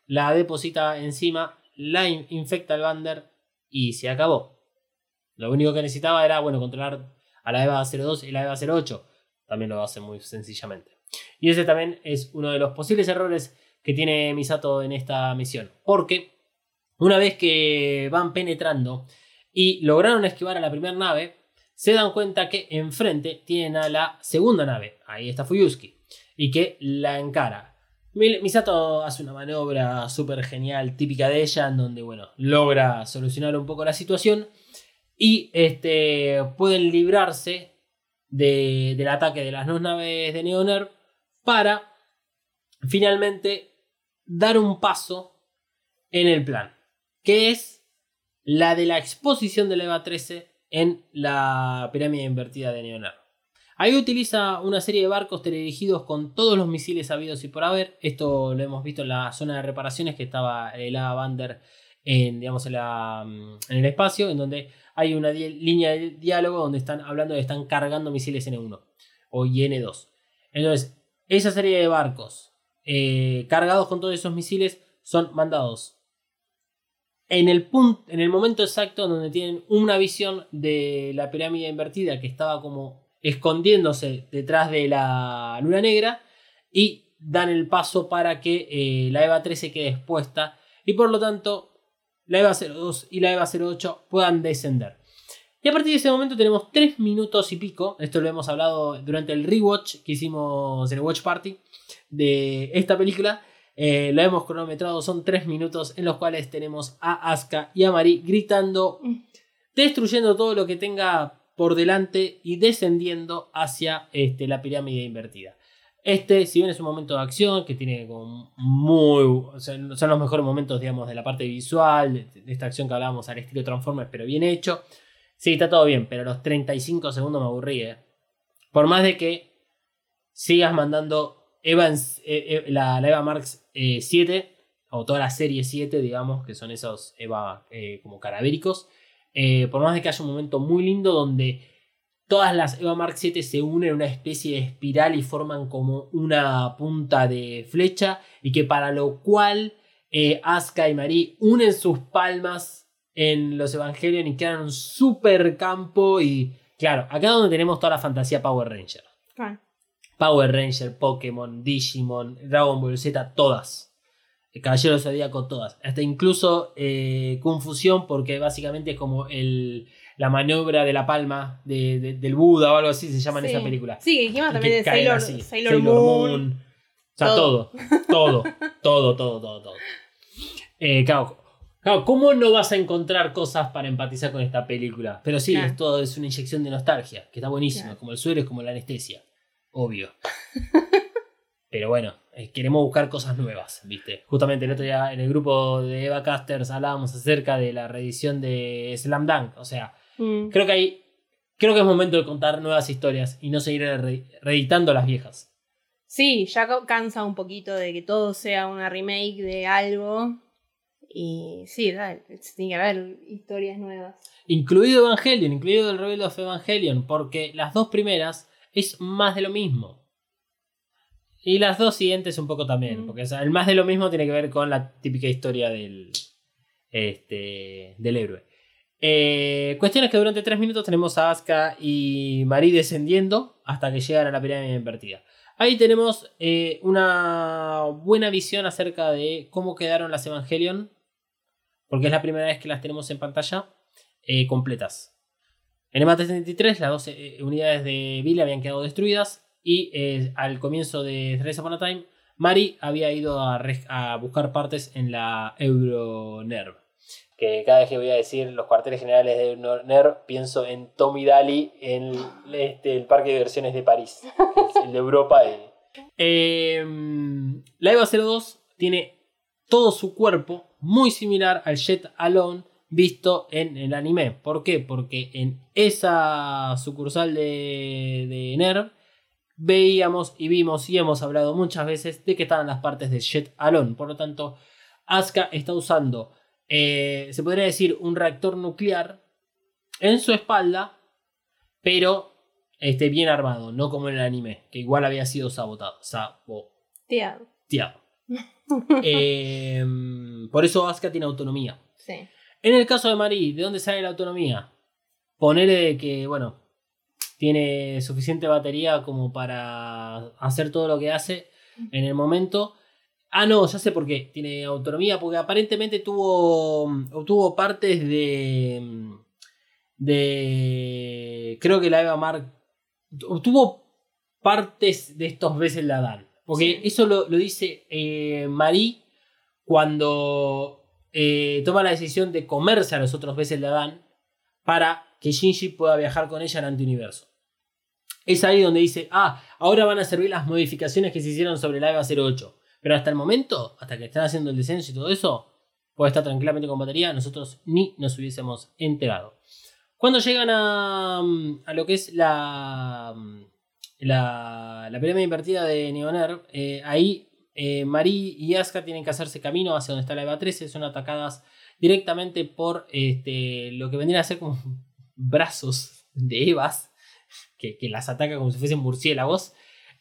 la deposita encima, la in- infecta el Bander y se acabó. Lo único que necesitaba era bueno, controlar a la EVA 02 y la EVA 08. También lo hace muy sencillamente. Y ese también es uno de los posibles errores que tiene Misato en esta misión. Porque una vez que van penetrando y lograron esquivar a la primera nave, se dan cuenta que enfrente tienen a la segunda nave. Ahí está Fuyuski. Y que la encara. Mi- Misato hace una maniobra súper genial, típica de ella, en donde, bueno, logra solucionar un poco la situación. Y este, pueden librarse de- del ataque de las dos naves de Neoner para finalmente dar un paso en el plan, que es la de la exposición de la EVA 13 en la pirámide invertida de Neoner. Ahí utiliza una serie de barcos teledirigidos con todos los misiles habidos y por haber. Esto lo hemos visto en la zona de reparaciones que estaba el A Bander en, digamos, mm, en el espacio, en donde hay una línea de diálogo donde están hablando de están cargando misiles N1 o N2. Entonces, esa serie de barcos eh, cargados con todos esos misiles son mandados en el, punto, en el momento exacto donde tienen una visión de la pirámide invertida que estaba como escondiéndose detrás de la luna negra y dan el paso para que eh, la EVA 13 quede expuesta y por lo tanto la EVA 02 y la EVA 08 puedan descender. A partir de ese momento tenemos 3 minutos y pico. Esto lo hemos hablado durante el rewatch que hicimos en el Watch Party de esta película. Eh, lo hemos cronometrado, son 3 minutos en los cuales tenemos a Asuka y a Mari gritando, destruyendo todo lo que tenga por delante y descendiendo hacia este, la pirámide invertida. Este, si bien es un momento de acción que tiene como muy. son los mejores momentos, digamos, de la parte visual, de, de esta acción que hablábamos al estilo Transformers, pero bien hecho. Sí, está todo bien, pero los 35 segundos me aburrí, eh. Por más de que sigas mandando Evans, eh, eh, la, Eva Marx eh, 7, o toda la serie 7, digamos, que son esos Eva eh, como cadavéricos. eh, por más de que haya un momento muy lindo donde todas las Eva Mark 7 se unen en una especie de espiral y forman como una punta de flecha, y que para lo cual eh, y Marie unen sus palmas en los Evangelion y crean un super campo. Y claro, acá es donde tenemos toda la fantasía Power Ranger. Power Ranger, Pokémon, Digimon, Dragon Ball Z, todas. El Caballero Zodíaco, todas. Hasta incluso eh, Confusión, porque básicamente es como el, la maniobra de la palma de- de- del Buda o algo así, se llama en esa película. Sí, dijimos también de Sailor, así. Sailor Moon. O sea, todo. Todo. Todo, todo, todo, todo. Eh, claro, claro, ¿cómo no vas a encontrar cosas para empatizar con esta película? Pero sí, Claro. es todo es una inyección de nostalgia, que está buenísima, Claro. como el suelo es como la anestesia. Obvio. Pero bueno, eh, queremos buscar cosas nuevas, ¿viste? Justamente el otro día en el grupo de Eva Casters hablábamos acerca de la reedición de Slam Dunk. O sea, Mm. creo que hay. Creo que es momento de contar nuevas historias y no seguir re- reeditando las viejas. Sí, ya ca- cansa un poquito de que todo sea una remake de algo. Y sí, dale, tiene que haber historias nuevas. Incluido Evangelion, incluido el Rebel of Evangelion, porque las dos primeras es más de lo mismo. Y las dos siguientes un poco también, Mm. porque o sea, el más de lo mismo tiene que ver con la típica historia del, este, del héroe. Eh, cuestión es que durante tres minutos tenemos a Asuka y Marie descendiendo hasta que llegan a la pirámide invertida. Ahí tenemos eh, una buena visión acerca de cómo quedaron las Evangelion, porque es la primera vez que las tenemos en pantalla eh, completas. En el MAT-73 las dos eh, unidades de Bill habían quedado destruidas y eh, al comienzo de Threads Upon a Time, Mari había ido a, buscar partes en la Euronerv. Que cada vez que voy a decir los cuarteles generales de Euronerv, pienso en Tommy Daly en este, el parque de diversiones de París, que es el de Europa. Eh, la EVA 02 tiene todo su cuerpo muy similar al Jet Alone visto en el anime. ¿Por qué? Porque en esa sucursal de, de NERV veíamos y vimos y hemos hablado muchas veces de que estaban las partes de Jet Alone. Por lo tanto, Asuka está usando, eh, se podría decir, un reactor nuclear en su espalda, pero este, bien armado, no como en el anime, que igual había sido sabotado. Saboteado. Tía. Eh, por eso Asuka tiene autonomía. Sí. En el caso de Marie, ¿de dónde sale la autonomía? Ponerle que, bueno, tiene suficiente batería como para hacer todo lo que hace en el momento. Ah, no, ya sé por qué. Tiene autonomía, porque aparentemente tuvo. obtuvo partes de. de. Creo que la Eva Mark. Obtuvo partes de estos veces la dan. Porque eso lo, lo dice eh, Marie cuando eh, toma la decisión de comerse a los otros veces la dan para que Shinji pueda viajar con ella al antiuniverso. Es ahí donde dice, ah, ahora van a servir las modificaciones que se hicieron sobre la EVA 08. Pero hasta el momento, hasta que están haciendo el descenso y todo eso, puede estar tranquilamente con batería, nosotros ni nos hubiésemos enterado. Cuando llegan a, a lo que es la, la, la pirámide invertida de Neoner, eh, ahí eh, Marie y Asuka tienen que hacerse camino hacia donde está la EVA 13, son atacadas directamente por este, lo que vendrían a ser como brazos de Evas, que, que las ataca como si fuesen murciélagos.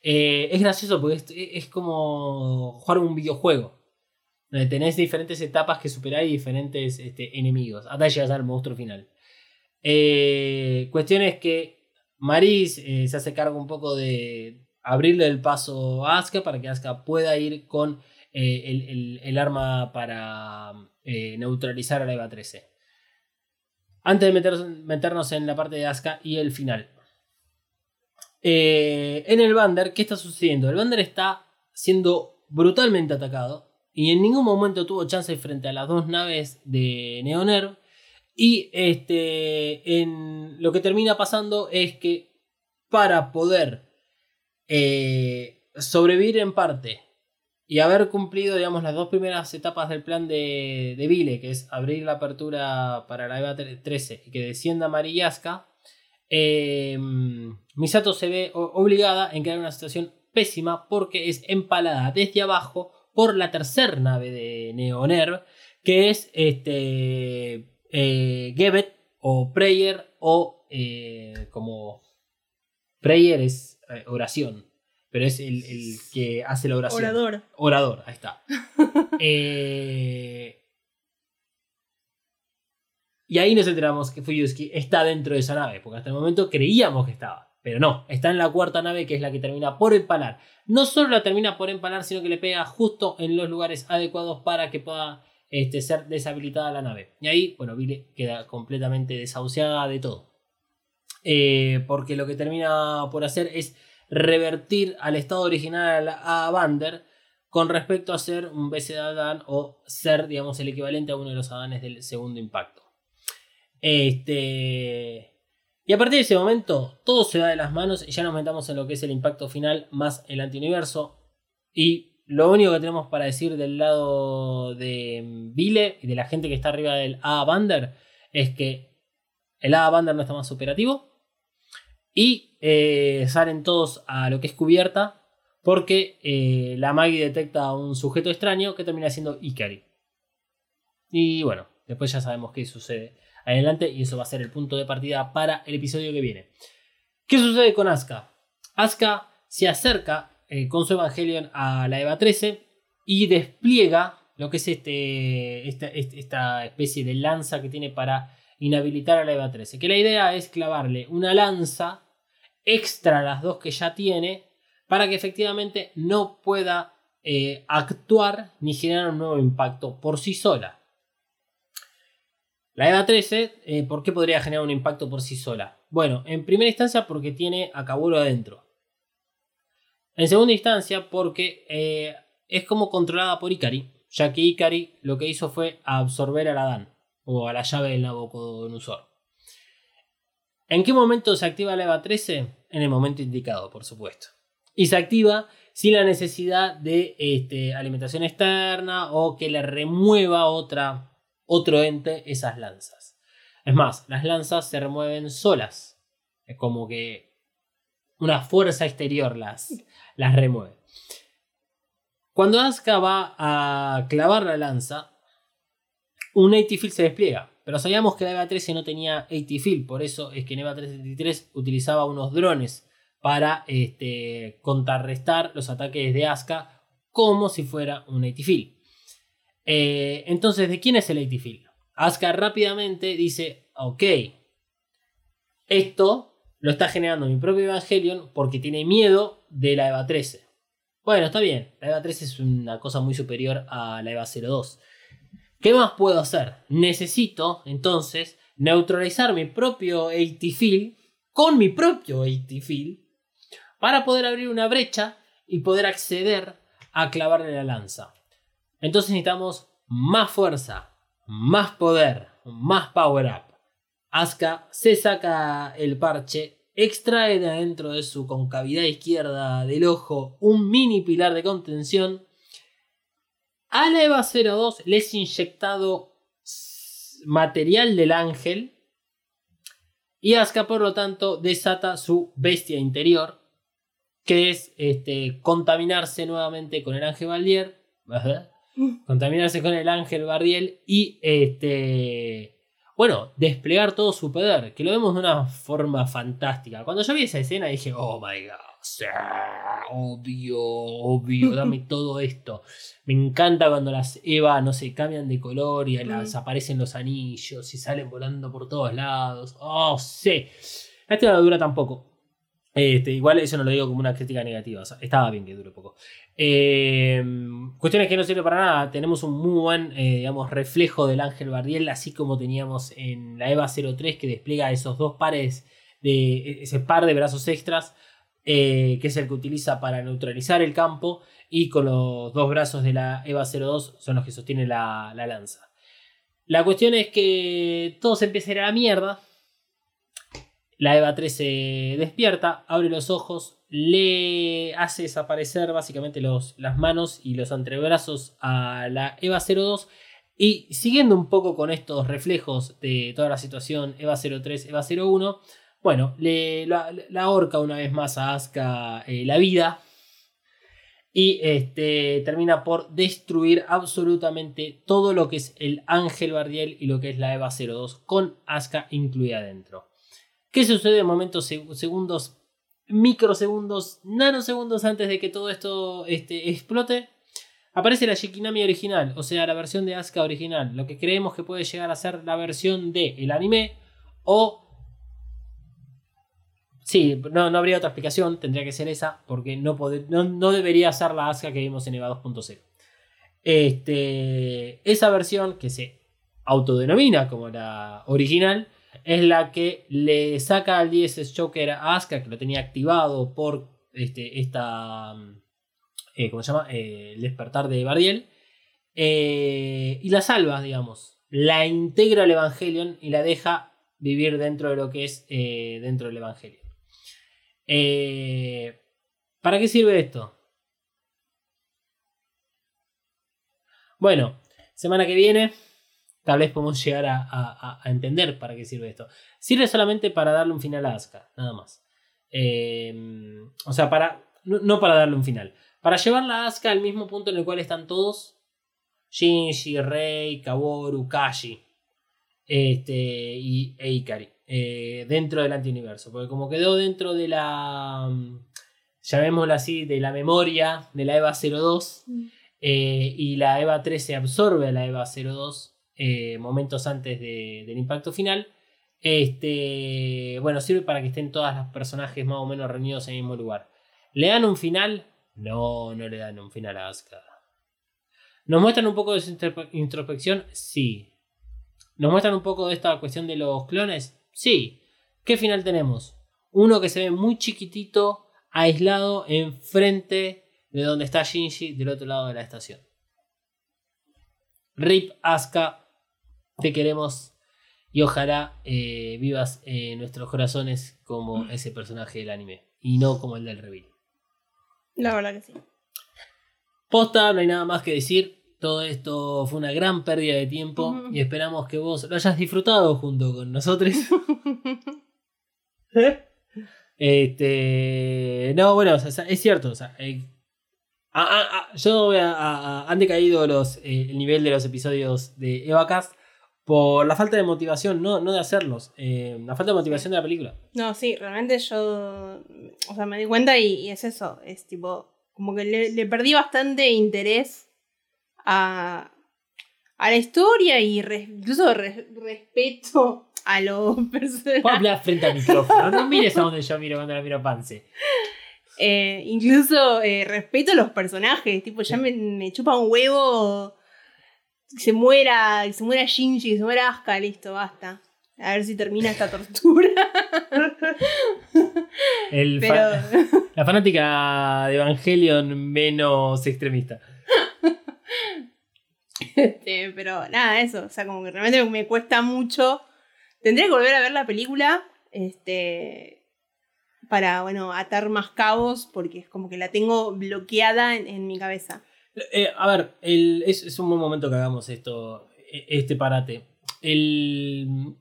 Eh, es gracioso porque es, es como jugar un videojuego. Donde tenés diferentes etapas que superar y diferentes este, enemigos. Hasta llegas al monstruo final. Eh, cuestión es que Maris eh, se hace cargo un poco de abrirle el paso a Asuka para que Asuka pueda ir con eh, el, el- el arma para eh, neutralizar a la EVA 13. Antes de meter- meternos en la parte de Asuka y el final. En el Bander, ¿qué está sucediendo? El Bander está siendo brutalmente atacado y en ningún momento tuvo chance frente a las dos naves de Neonerv. Y este, en, lo que termina pasando es que para poder eh, sobrevivir en parte y haber cumplido, digamos, las dos primeras etapas del plan de, de Vile, que es abrir la apertura para la EVA 13 y que descienda Marillaska, eh, Misato se ve obligada en crear una situación pésima porque es empalada desde abajo por la tercer nave de Neonerv, que es este eh, Gebet o Prayer o eh, como Prayer es eh, oración, pero es el, el que hace la oración. Orador. Orador, ahí está. Y ahí nos enteramos que Fuyuski está dentro de esa nave, porque hasta el momento creíamos que estaba, pero no, está en la cuarta nave que es la que termina por empalar. No solo la termina por empalar, sino que le pega justo en los lugares adecuados para que pueda este, ser deshabilitada la nave. Y ahí, bueno, Vile queda completamente desahuciada de todo. Eh, porque lo que termina por hacer es revertir al estado original a Vander con respecto a ser un BC de Adán o ser, digamos, el equivalente a uno de los Adanes del segundo impacto. Este. Y a partir de ese momento, todo se va de las manos y ya nos metamos en lo que es el impacto final más el antiuniverso. Y lo único que tenemos para decir del lado de Vile y de la gente que está arriba del A Bander es que el A Bander no está más operativo. Y eh, salen todos a lo que es cubierta porque eh, la Maggie detecta a un sujeto extraño que termina siendo Ikari. Y bueno, después ya sabemos qué sucede adelante y eso va a ser el punto de partida para el episodio que viene. ¿Qué sucede con Asuka? Asuka se acerca eh, con su Evangelion a la EVA 13 y despliega lo que es este, esta, especie de lanza que tiene para inhabilitar a la EVA 13. Que la idea es clavarle una lanza extra a las dos que ya tiene para que efectivamente no pueda eh, actuar ni generar un nuevo impacto por sí sola. La EVA 13, eh, ¿por qué podría generar un impacto por sí sola? Bueno, en primera instancia porque tiene a Kabuto adentro. En segunda instancia porque eh, es como controlada por Ikari, ya que Ikari lo que hizo fue absorber al Adán, o a la llave del Nabucodonosor. ¿En qué momento se activa la EVA 13? En el momento indicado, por supuesto. Y se activa sin la necesidad de este, alimentación externa o que le remueva otra, otro ente esas lanzas. Es más, las lanzas se remueven solas. Es como que una fuerza exterior las, las remueve. Cuando Asuka va a clavar la lanza, un AT-Field se despliega. Pero sabíamos que la EVA 13 no tenía AT-Field, por eso es que en EVA 373 utilizaba unos drones para este, contrarrestar los ataques de Asuka como si fuera un AT-Field. Eh, entonces, ¿de quién es el AT-Field? Asuka rápidamente dice, ok, esto lo está generando mi propio Evangelion porque tiene miedo de la EVA 13. Bueno, está bien, la EVA 13 es una cosa muy superior a la EVA 02. ¿Qué más puedo hacer? Necesito entonces neutralizar mi propio AT-Field con mi propio AT-Field para poder abrir una brecha y poder acceder a clavarle la lanza. Entonces necesitamos más fuerza, más poder, más power up. Asuka se saca el parche, extrae de adentro de su concavidad izquierda del ojo un mini pilar de contención. A la EVA 02 le es inyectado material del ángel. Y Asuka, por lo tanto, desata su bestia interior, que es este, contaminarse nuevamente con el ángel Valdier. Ajá. Contaminarse con el ángel Bardiel y este. Bueno, desplegar todo su poder, que lo vemos de una forma fantástica. Cuando yo vi esa escena dije, oh my god, sí, obvio, obvio, dame todo esto. Me encanta cuando las Eva, no sé, cambian de color y las aparecen los anillos y salen volando por todos lados. Oh, sí. Esta no dura tampoco. Este, igual eso no lo digo como una crítica negativa, estaba bien que dure poco. Eh, cuestiones que no sirve para nada, tenemos un muy buen, eh, digamos, reflejo del Ángel Bardiel, así como teníamos en la EVA 03 que despliega esos dos pares, de ese par de brazos extras, eh, que es el que utiliza para neutralizar el campo, y con los dos brazos de la EVA 02 son los que sostiene la, la lanza. La cuestión es que todo se empieza a ir a la mierda. La EVA 3 se despierta, abre los ojos, le hace desaparecer básicamente los, las manos y los antebrazos a la EVA 02. Y siguiendo un poco con estos reflejos de toda la situación EVA 03, EVA 01, bueno, le, la, la ahorca una vez más a Asuka eh, la vida. Y este, termina por destruir absolutamente todo lo que es el Ángel Bardiel y lo que es la EVA 02, con Asuka incluida dentro. ¿Qué sucede en momentos, segundos, microsegundos, nanosegundos antes de que todo esto este, explote? Aparece la Shikinami original, o sea, la versión de Asuka original, lo que creemos que puede llegar a ser la versión del el anime o... Sí, no, no habría otra explicación, tendría que ser esa, porque no, poder, no, no debería ser la Asuka que vimos en EVA 2.0. Este, esa versión que se autodenomina como la original es la que le saca al DSS Joker a Asuka, que lo tenía activado por este, esta. Eh, ¿Cómo se llama? Eh, el despertar de Bardiel. Eh, y la salva, digamos. La integra al Evangelion y la deja vivir dentro de lo que es dentro del Evangelion. ¿Para qué sirve esto? Bueno, semana que viene tal vez podemos llegar a, a- a entender para qué sirve esto. Sirve solamente para darle un final a Asuka, nada más. Eh, o sea, para. No, no para darle un final. Para llevarla a Asuka al mismo punto en el cual están todos. Shinji, Rei, Kaworu, Kashi. Este. Y e Ikari. eh, dentro del antiuniverso. Porque como quedó dentro de la. mm, Llamémoslo así, de la memoria de la EVA 02. eh, y la EVA 13 absorbe a la EVA 02 eh, momentos antes de- del impacto final. Este, bueno, sirve para que estén todos los personajes más o menos reunidos en el mismo lugar. ¿Le dan un final? No, no le dan un final a Asuka. ¿Nos muestran un poco de su introspe- introspección? Sí. ¿Nos muestran un poco de esta cuestión de los clones? Sí. ¿Qué final tenemos? Uno que se ve muy chiquitito, aislado, enfrente de donde está Shinji, del otro lado de la estación. Rip Asuka, te queremos y ojalá eh, vivas en nuestros corazones como ese personaje del anime y no como el del reveal. La verdad que sí. Posta, no hay nada más que decir. Todo esto fue una gran pérdida de tiempo y esperamos que vos lo hayas disfrutado junto con nosotros. este, no, bueno, o sea, es cierto. o sea, eh, yo voy a- a- a- han decaído los, eh, el nivel de los episodios de Evacast por la falta de motivación, no, no de hacerlos, eh, la falta de motivación de la película. No, sí, realmente yo. O sea, me di cuenta y, y es eso. Es tipo. Como que le, le perdí bastante interés a, a la historia y re- incluso re- respeto a los Puedo personajes. hablar frente al micrófono, no mires a donde yo miro cuando la miro a Pance. Eh, incluso eh, respeto a los personajes. Tipo, ya me, me chupa un huevo. Que se muera, que se muera Shinji, que se muera Asuka, listo, basta. A ver si termina esta tortura. El Pero. fa- la fanática de Evangelion menos extremista. Este, pero nada, eso. O sea, como que realmente me cuesta mucho. Tendría que volver a ver la película. Este. Para, bueno, atar más cabos. Porque es como que la tengo bloqueada en, en mi cabeza. Eh, a ver, es, un buen momento que hagamos esto, e- este parate. El,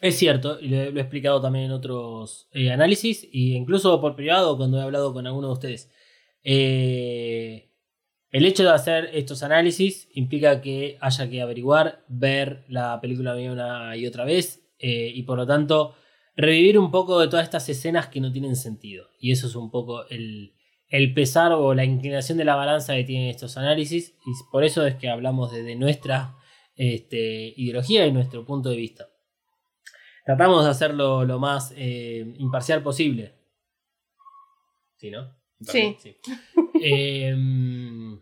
es cierto, y lo, he explicado también en otros eh, análisis, e incluso por privado cuando he hablado con alguno de ustedes. Eh, el hecho de hacer estos análisis implica que haya que averiguar, ver la película una y otra vez, y por lo tanto revivir un poco de todas estas escenas que no tienen sentido. Y eso es un poco el, el pesar o la inclinación de la balanza que tienen estos análisis y por eso es que hablamos desde nuestra este, ideología y nuestro punto de vista. Tratamos de hacerlo lo más eh, imparcial posible. Sí, ¿no? Sí. Sí. Em,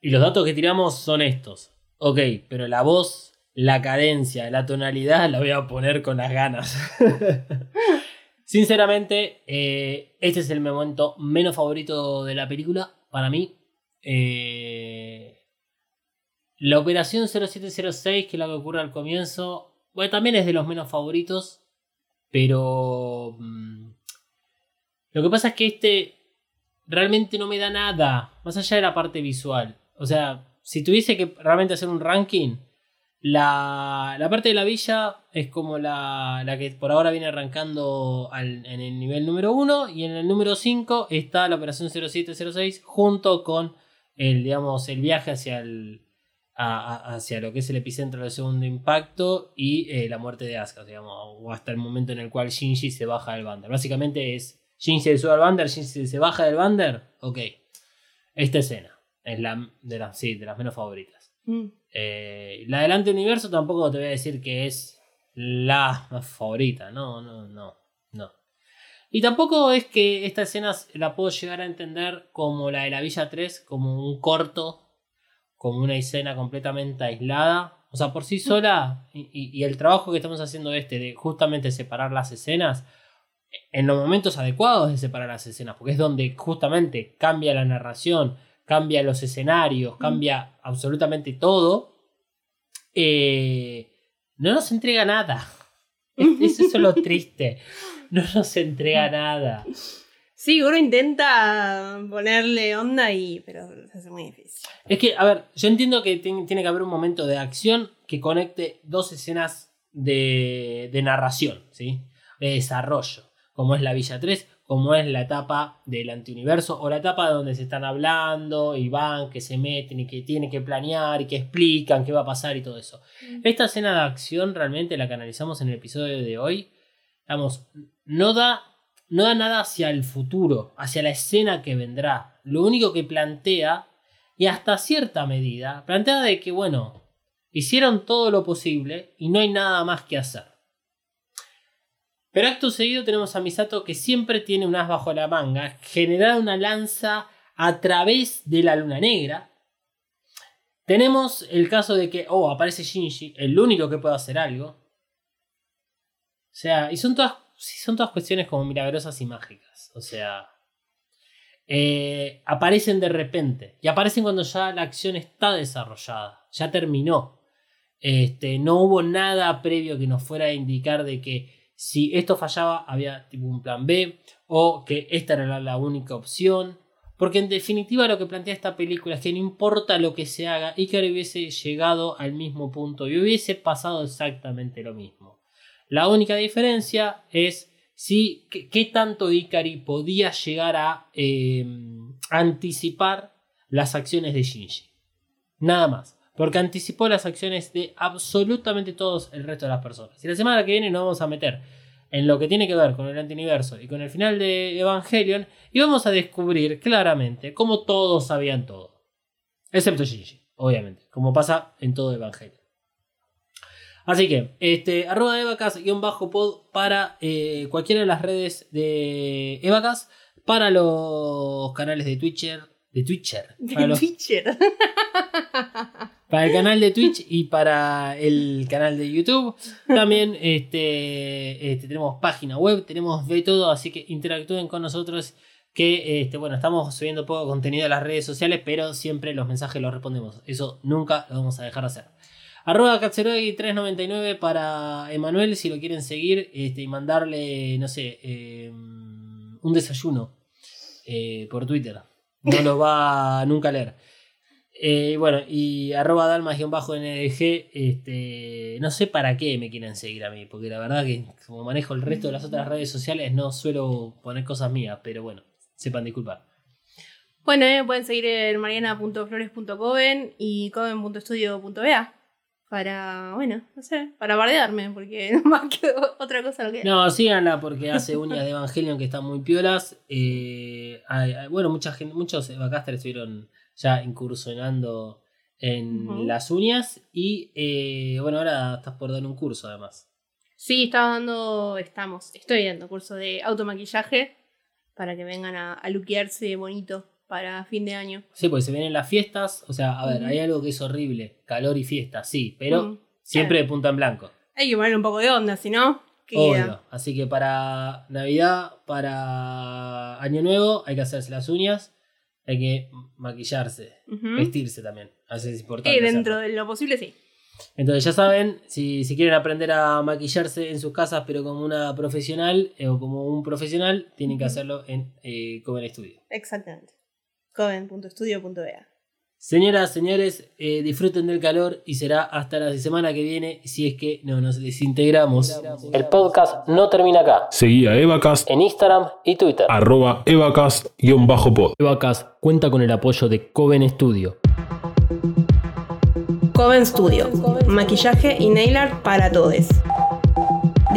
y los datos que tiramos son estos. Ok, pero la voz, la cadencia, la tonalidad la voy a poner con las ganas. Sinceramente, eh, este es el momento menos favorito de la película para mí. Eh, la operación 0706, que es la que ocurre al comienzo, bueno, también es de los menos favoritos, pero mm, lo que pasa es que este realmente no me da nada, más allá de la parte visual. O sea, si tuviese que realmente hacer un ranking, la, la parte de la villa es como la, la que por ahora viene arrancando al- en el nivel número 1 y en el número 5 está la operación 0706 junto con el, digamos, el viaje hacia, el, a- a- hacia lo que es el epicentro del segundo impacto y eh, la muerte de Asuka, digamos, o hasta el momento en el cual Shinji se baja del Bander. Básicamente es Shinji se sube al Bander, Shinji se baja del Bander, ok. Esta escena es la de las, sí, de las menos favoritas. Mm. Eh, la Adelante Universo tampoco te voy a decir que es la favorita, no, no, no, no. Y tampoco es que esta escena la puedo llegar a entender como la de la Villa 3, como un corto, como una escena completamente aislada. O sea, por sí sola, y, y- y el trabajo que estamos haciendo este de justamente separar las escenas, en los momentos adecuados de separar las escenas, porque es donde justamente cambia la narración, cambia los escenarios, cambia absolutamente todo, eh, no nos entrega nada. Es- Eso es lo triste. No nos entrega nada. Sí, uno intenta ponerle onda y. pero se hace muy difícil. Es que, a ver, yo entiendo que ti- tiene que haber un momento de acción que conecte dos escenas de, de narración, ¿sí? De desarrollo, como es la Villa 3, como es la etapa del antiuniverso, o la etapa donde se están hablando y van, que se meten y que tienen que planear y que explican qué va a pasar y todo eso. Esta escena de acción realmente la que analizamos en el episodio de hoy, vamos, no da, no da nada hacia el futuro, hacia la escena que vendrá. Lo único que plantea y hasta cierta medida plantea de que, bueno, hicieron todo lo posible y no hay nada más que hacer. Pero acto seguido tenemos a Misato que siempre tiene un as bajo la manga, generar una lanza a través de la luna negra. Tenemos el caso de que, oh, aparece Shinji, el único que puede hacer algo. O sea, y son todas, son todas cuestiones como milagrosas y mágicas. O sea, eh, aparecen de repente. Y aparecen cuando ya la acción está desarrollada. Ya terminó. Este, no hubo nada previo que nos fuera a indicar de que si esto fallaba había tipo un plan B. O que esta era la, única opción. Porque en definitiva lo que plantea esta película es que no importa lo que se haga, Ikari hubiese llegado al mismo punto y hubiese pasado exactamente lo mismo. La única diferencia es si qué, qué tanto Ikari podía llegar a eh, anticipar las acciones de Shinji. Nada más. Porque anticipó las acciones de absolutamente todos el resto de las personas. Y la semana que viene nos vamos a meter en lo que tiene que ver con el antiuniverso y con el final de Evangelion. Y vamos a descubrir claramente cómo todos sabían todo. Excepto Shinji, obviamente. Como pasa en todo Evangelion. Así que, este, arroba evacas-pod para eh, cualquiera de las redes de Evacas, para los canales de Twitcher, de Twitcher, los- Twitcher. para el canal de Twitch y para el canal de YouTube. También este, este, tenemos página web, tenemos de todo, así que interactúen con nosotros. Que este, bueno, estamos subiendo poco contenido a las redes sociales, pero siempre los mensajes los respondemos. Eso nunca lo vamos a dejar de hacer. Arroba Katsurogi399 para Emanuel si lo quieren seguir este, y mandarle, no sé, eh, un desayuno eh, por Twitter. No lo va nunca a leer. Eh, bueno, y arroba dalmas-ndg, este, no sé para qué me quieren seguir a mí, porque la verdad que como manejo el resto de las otras redes sociales no suelo poner cosas mías, pero bueno, sepan disculpar. Bueno, eh, pueden seguir en mariana.flores.coven y coven.estudio.ba para, bueno, no sé, para bardearme, porque no más que otra cosa no queda. No, síganla porque hace uñas de Evangelion que están muy piolas. Eh, hay- hay- bueno, mucha gente, muchos Evacasters estuvieron ya incursionando en las uñas y eh, bueno, ahora estás por dar un curso además. Sí, estaba dando, estamos, estoy dando curso de automaquillaje para que vengan a, a luquearse bonito para fin de año. Sí, porque se vienen las fiestas. O sea, a ver, hay algo que es horrible. Calor y fiesta, sí. Pero siempre de punta en blanco. Hay que ponerle un poco de onda, si no, ¿qué Obvio. Así que para Navidad, para Año Nuevo, hay que hacerse las uñas. Hay que maquillarse. Vestirse también. A veces es importante. Eh, dentro hacerlo. de lo posible, sí. Entonces ya saben, si, si quieren aprender a maquillarse en sus casas, pero como una profesional eh, o como un profesional, tienen que hacerlo en eh, Coven Studio. Exactamente. Coven.studio.ea. Señoras, señores, eh, disfruten del calor y será hasta la semana que viene si es que no nos desintegramos. El podcast no termina acá. Seguí a Evacast, En Instagram y Twitter. arroba evacast-pod. Evacast cuenta con el apoyo de Coven Studio. Coven Studio, maquillaje y nail art para todos.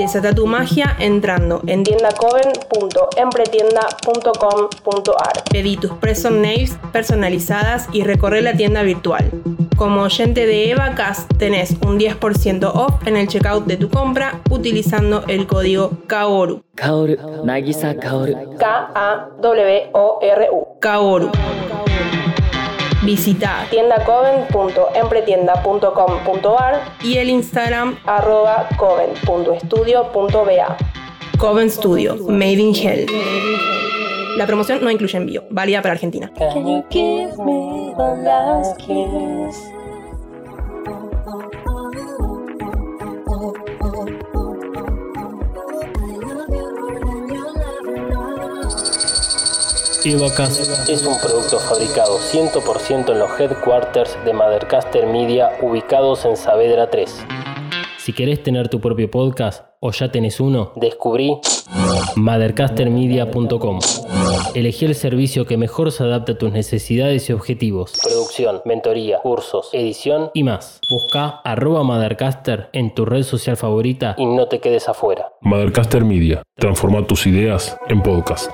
Desata tu magia entrando en tiendacoven.empretienda.com.ar. Pedí tus Present Nails personalizadas y recorre la tienda virtual. Como oyente de Eva EvaCast tenés un 10% off en el checkout de tu compra utilizando el código KAORU. Kaoru, Nagisa Kaoru. K-A-W-O-R-U. Kaoru. Kaoru. Visita tiendacoven.empretienda.com.ar y el Instagram arroba coven.estudio.ba. Coven Studio, Made in Hell. La promoción no incluye envío, válida para Argentina. Evacast es un producto fabricado 100% en los headquarters de Mothercaster Media ubicados en Saavedra 3. Si querés tener tu propio podcast o ya tenés uno, descubrí mothercastermedia.com. Elegí el servicio que mejor se adapta a tus necesidades y objetivos. Producción, mentoría, cursos, edición y más. Busca arroba Mothercaster en tu red social favorita y no te quedes afuera. Mothercaster Media. Transforma tus ideas en podcast.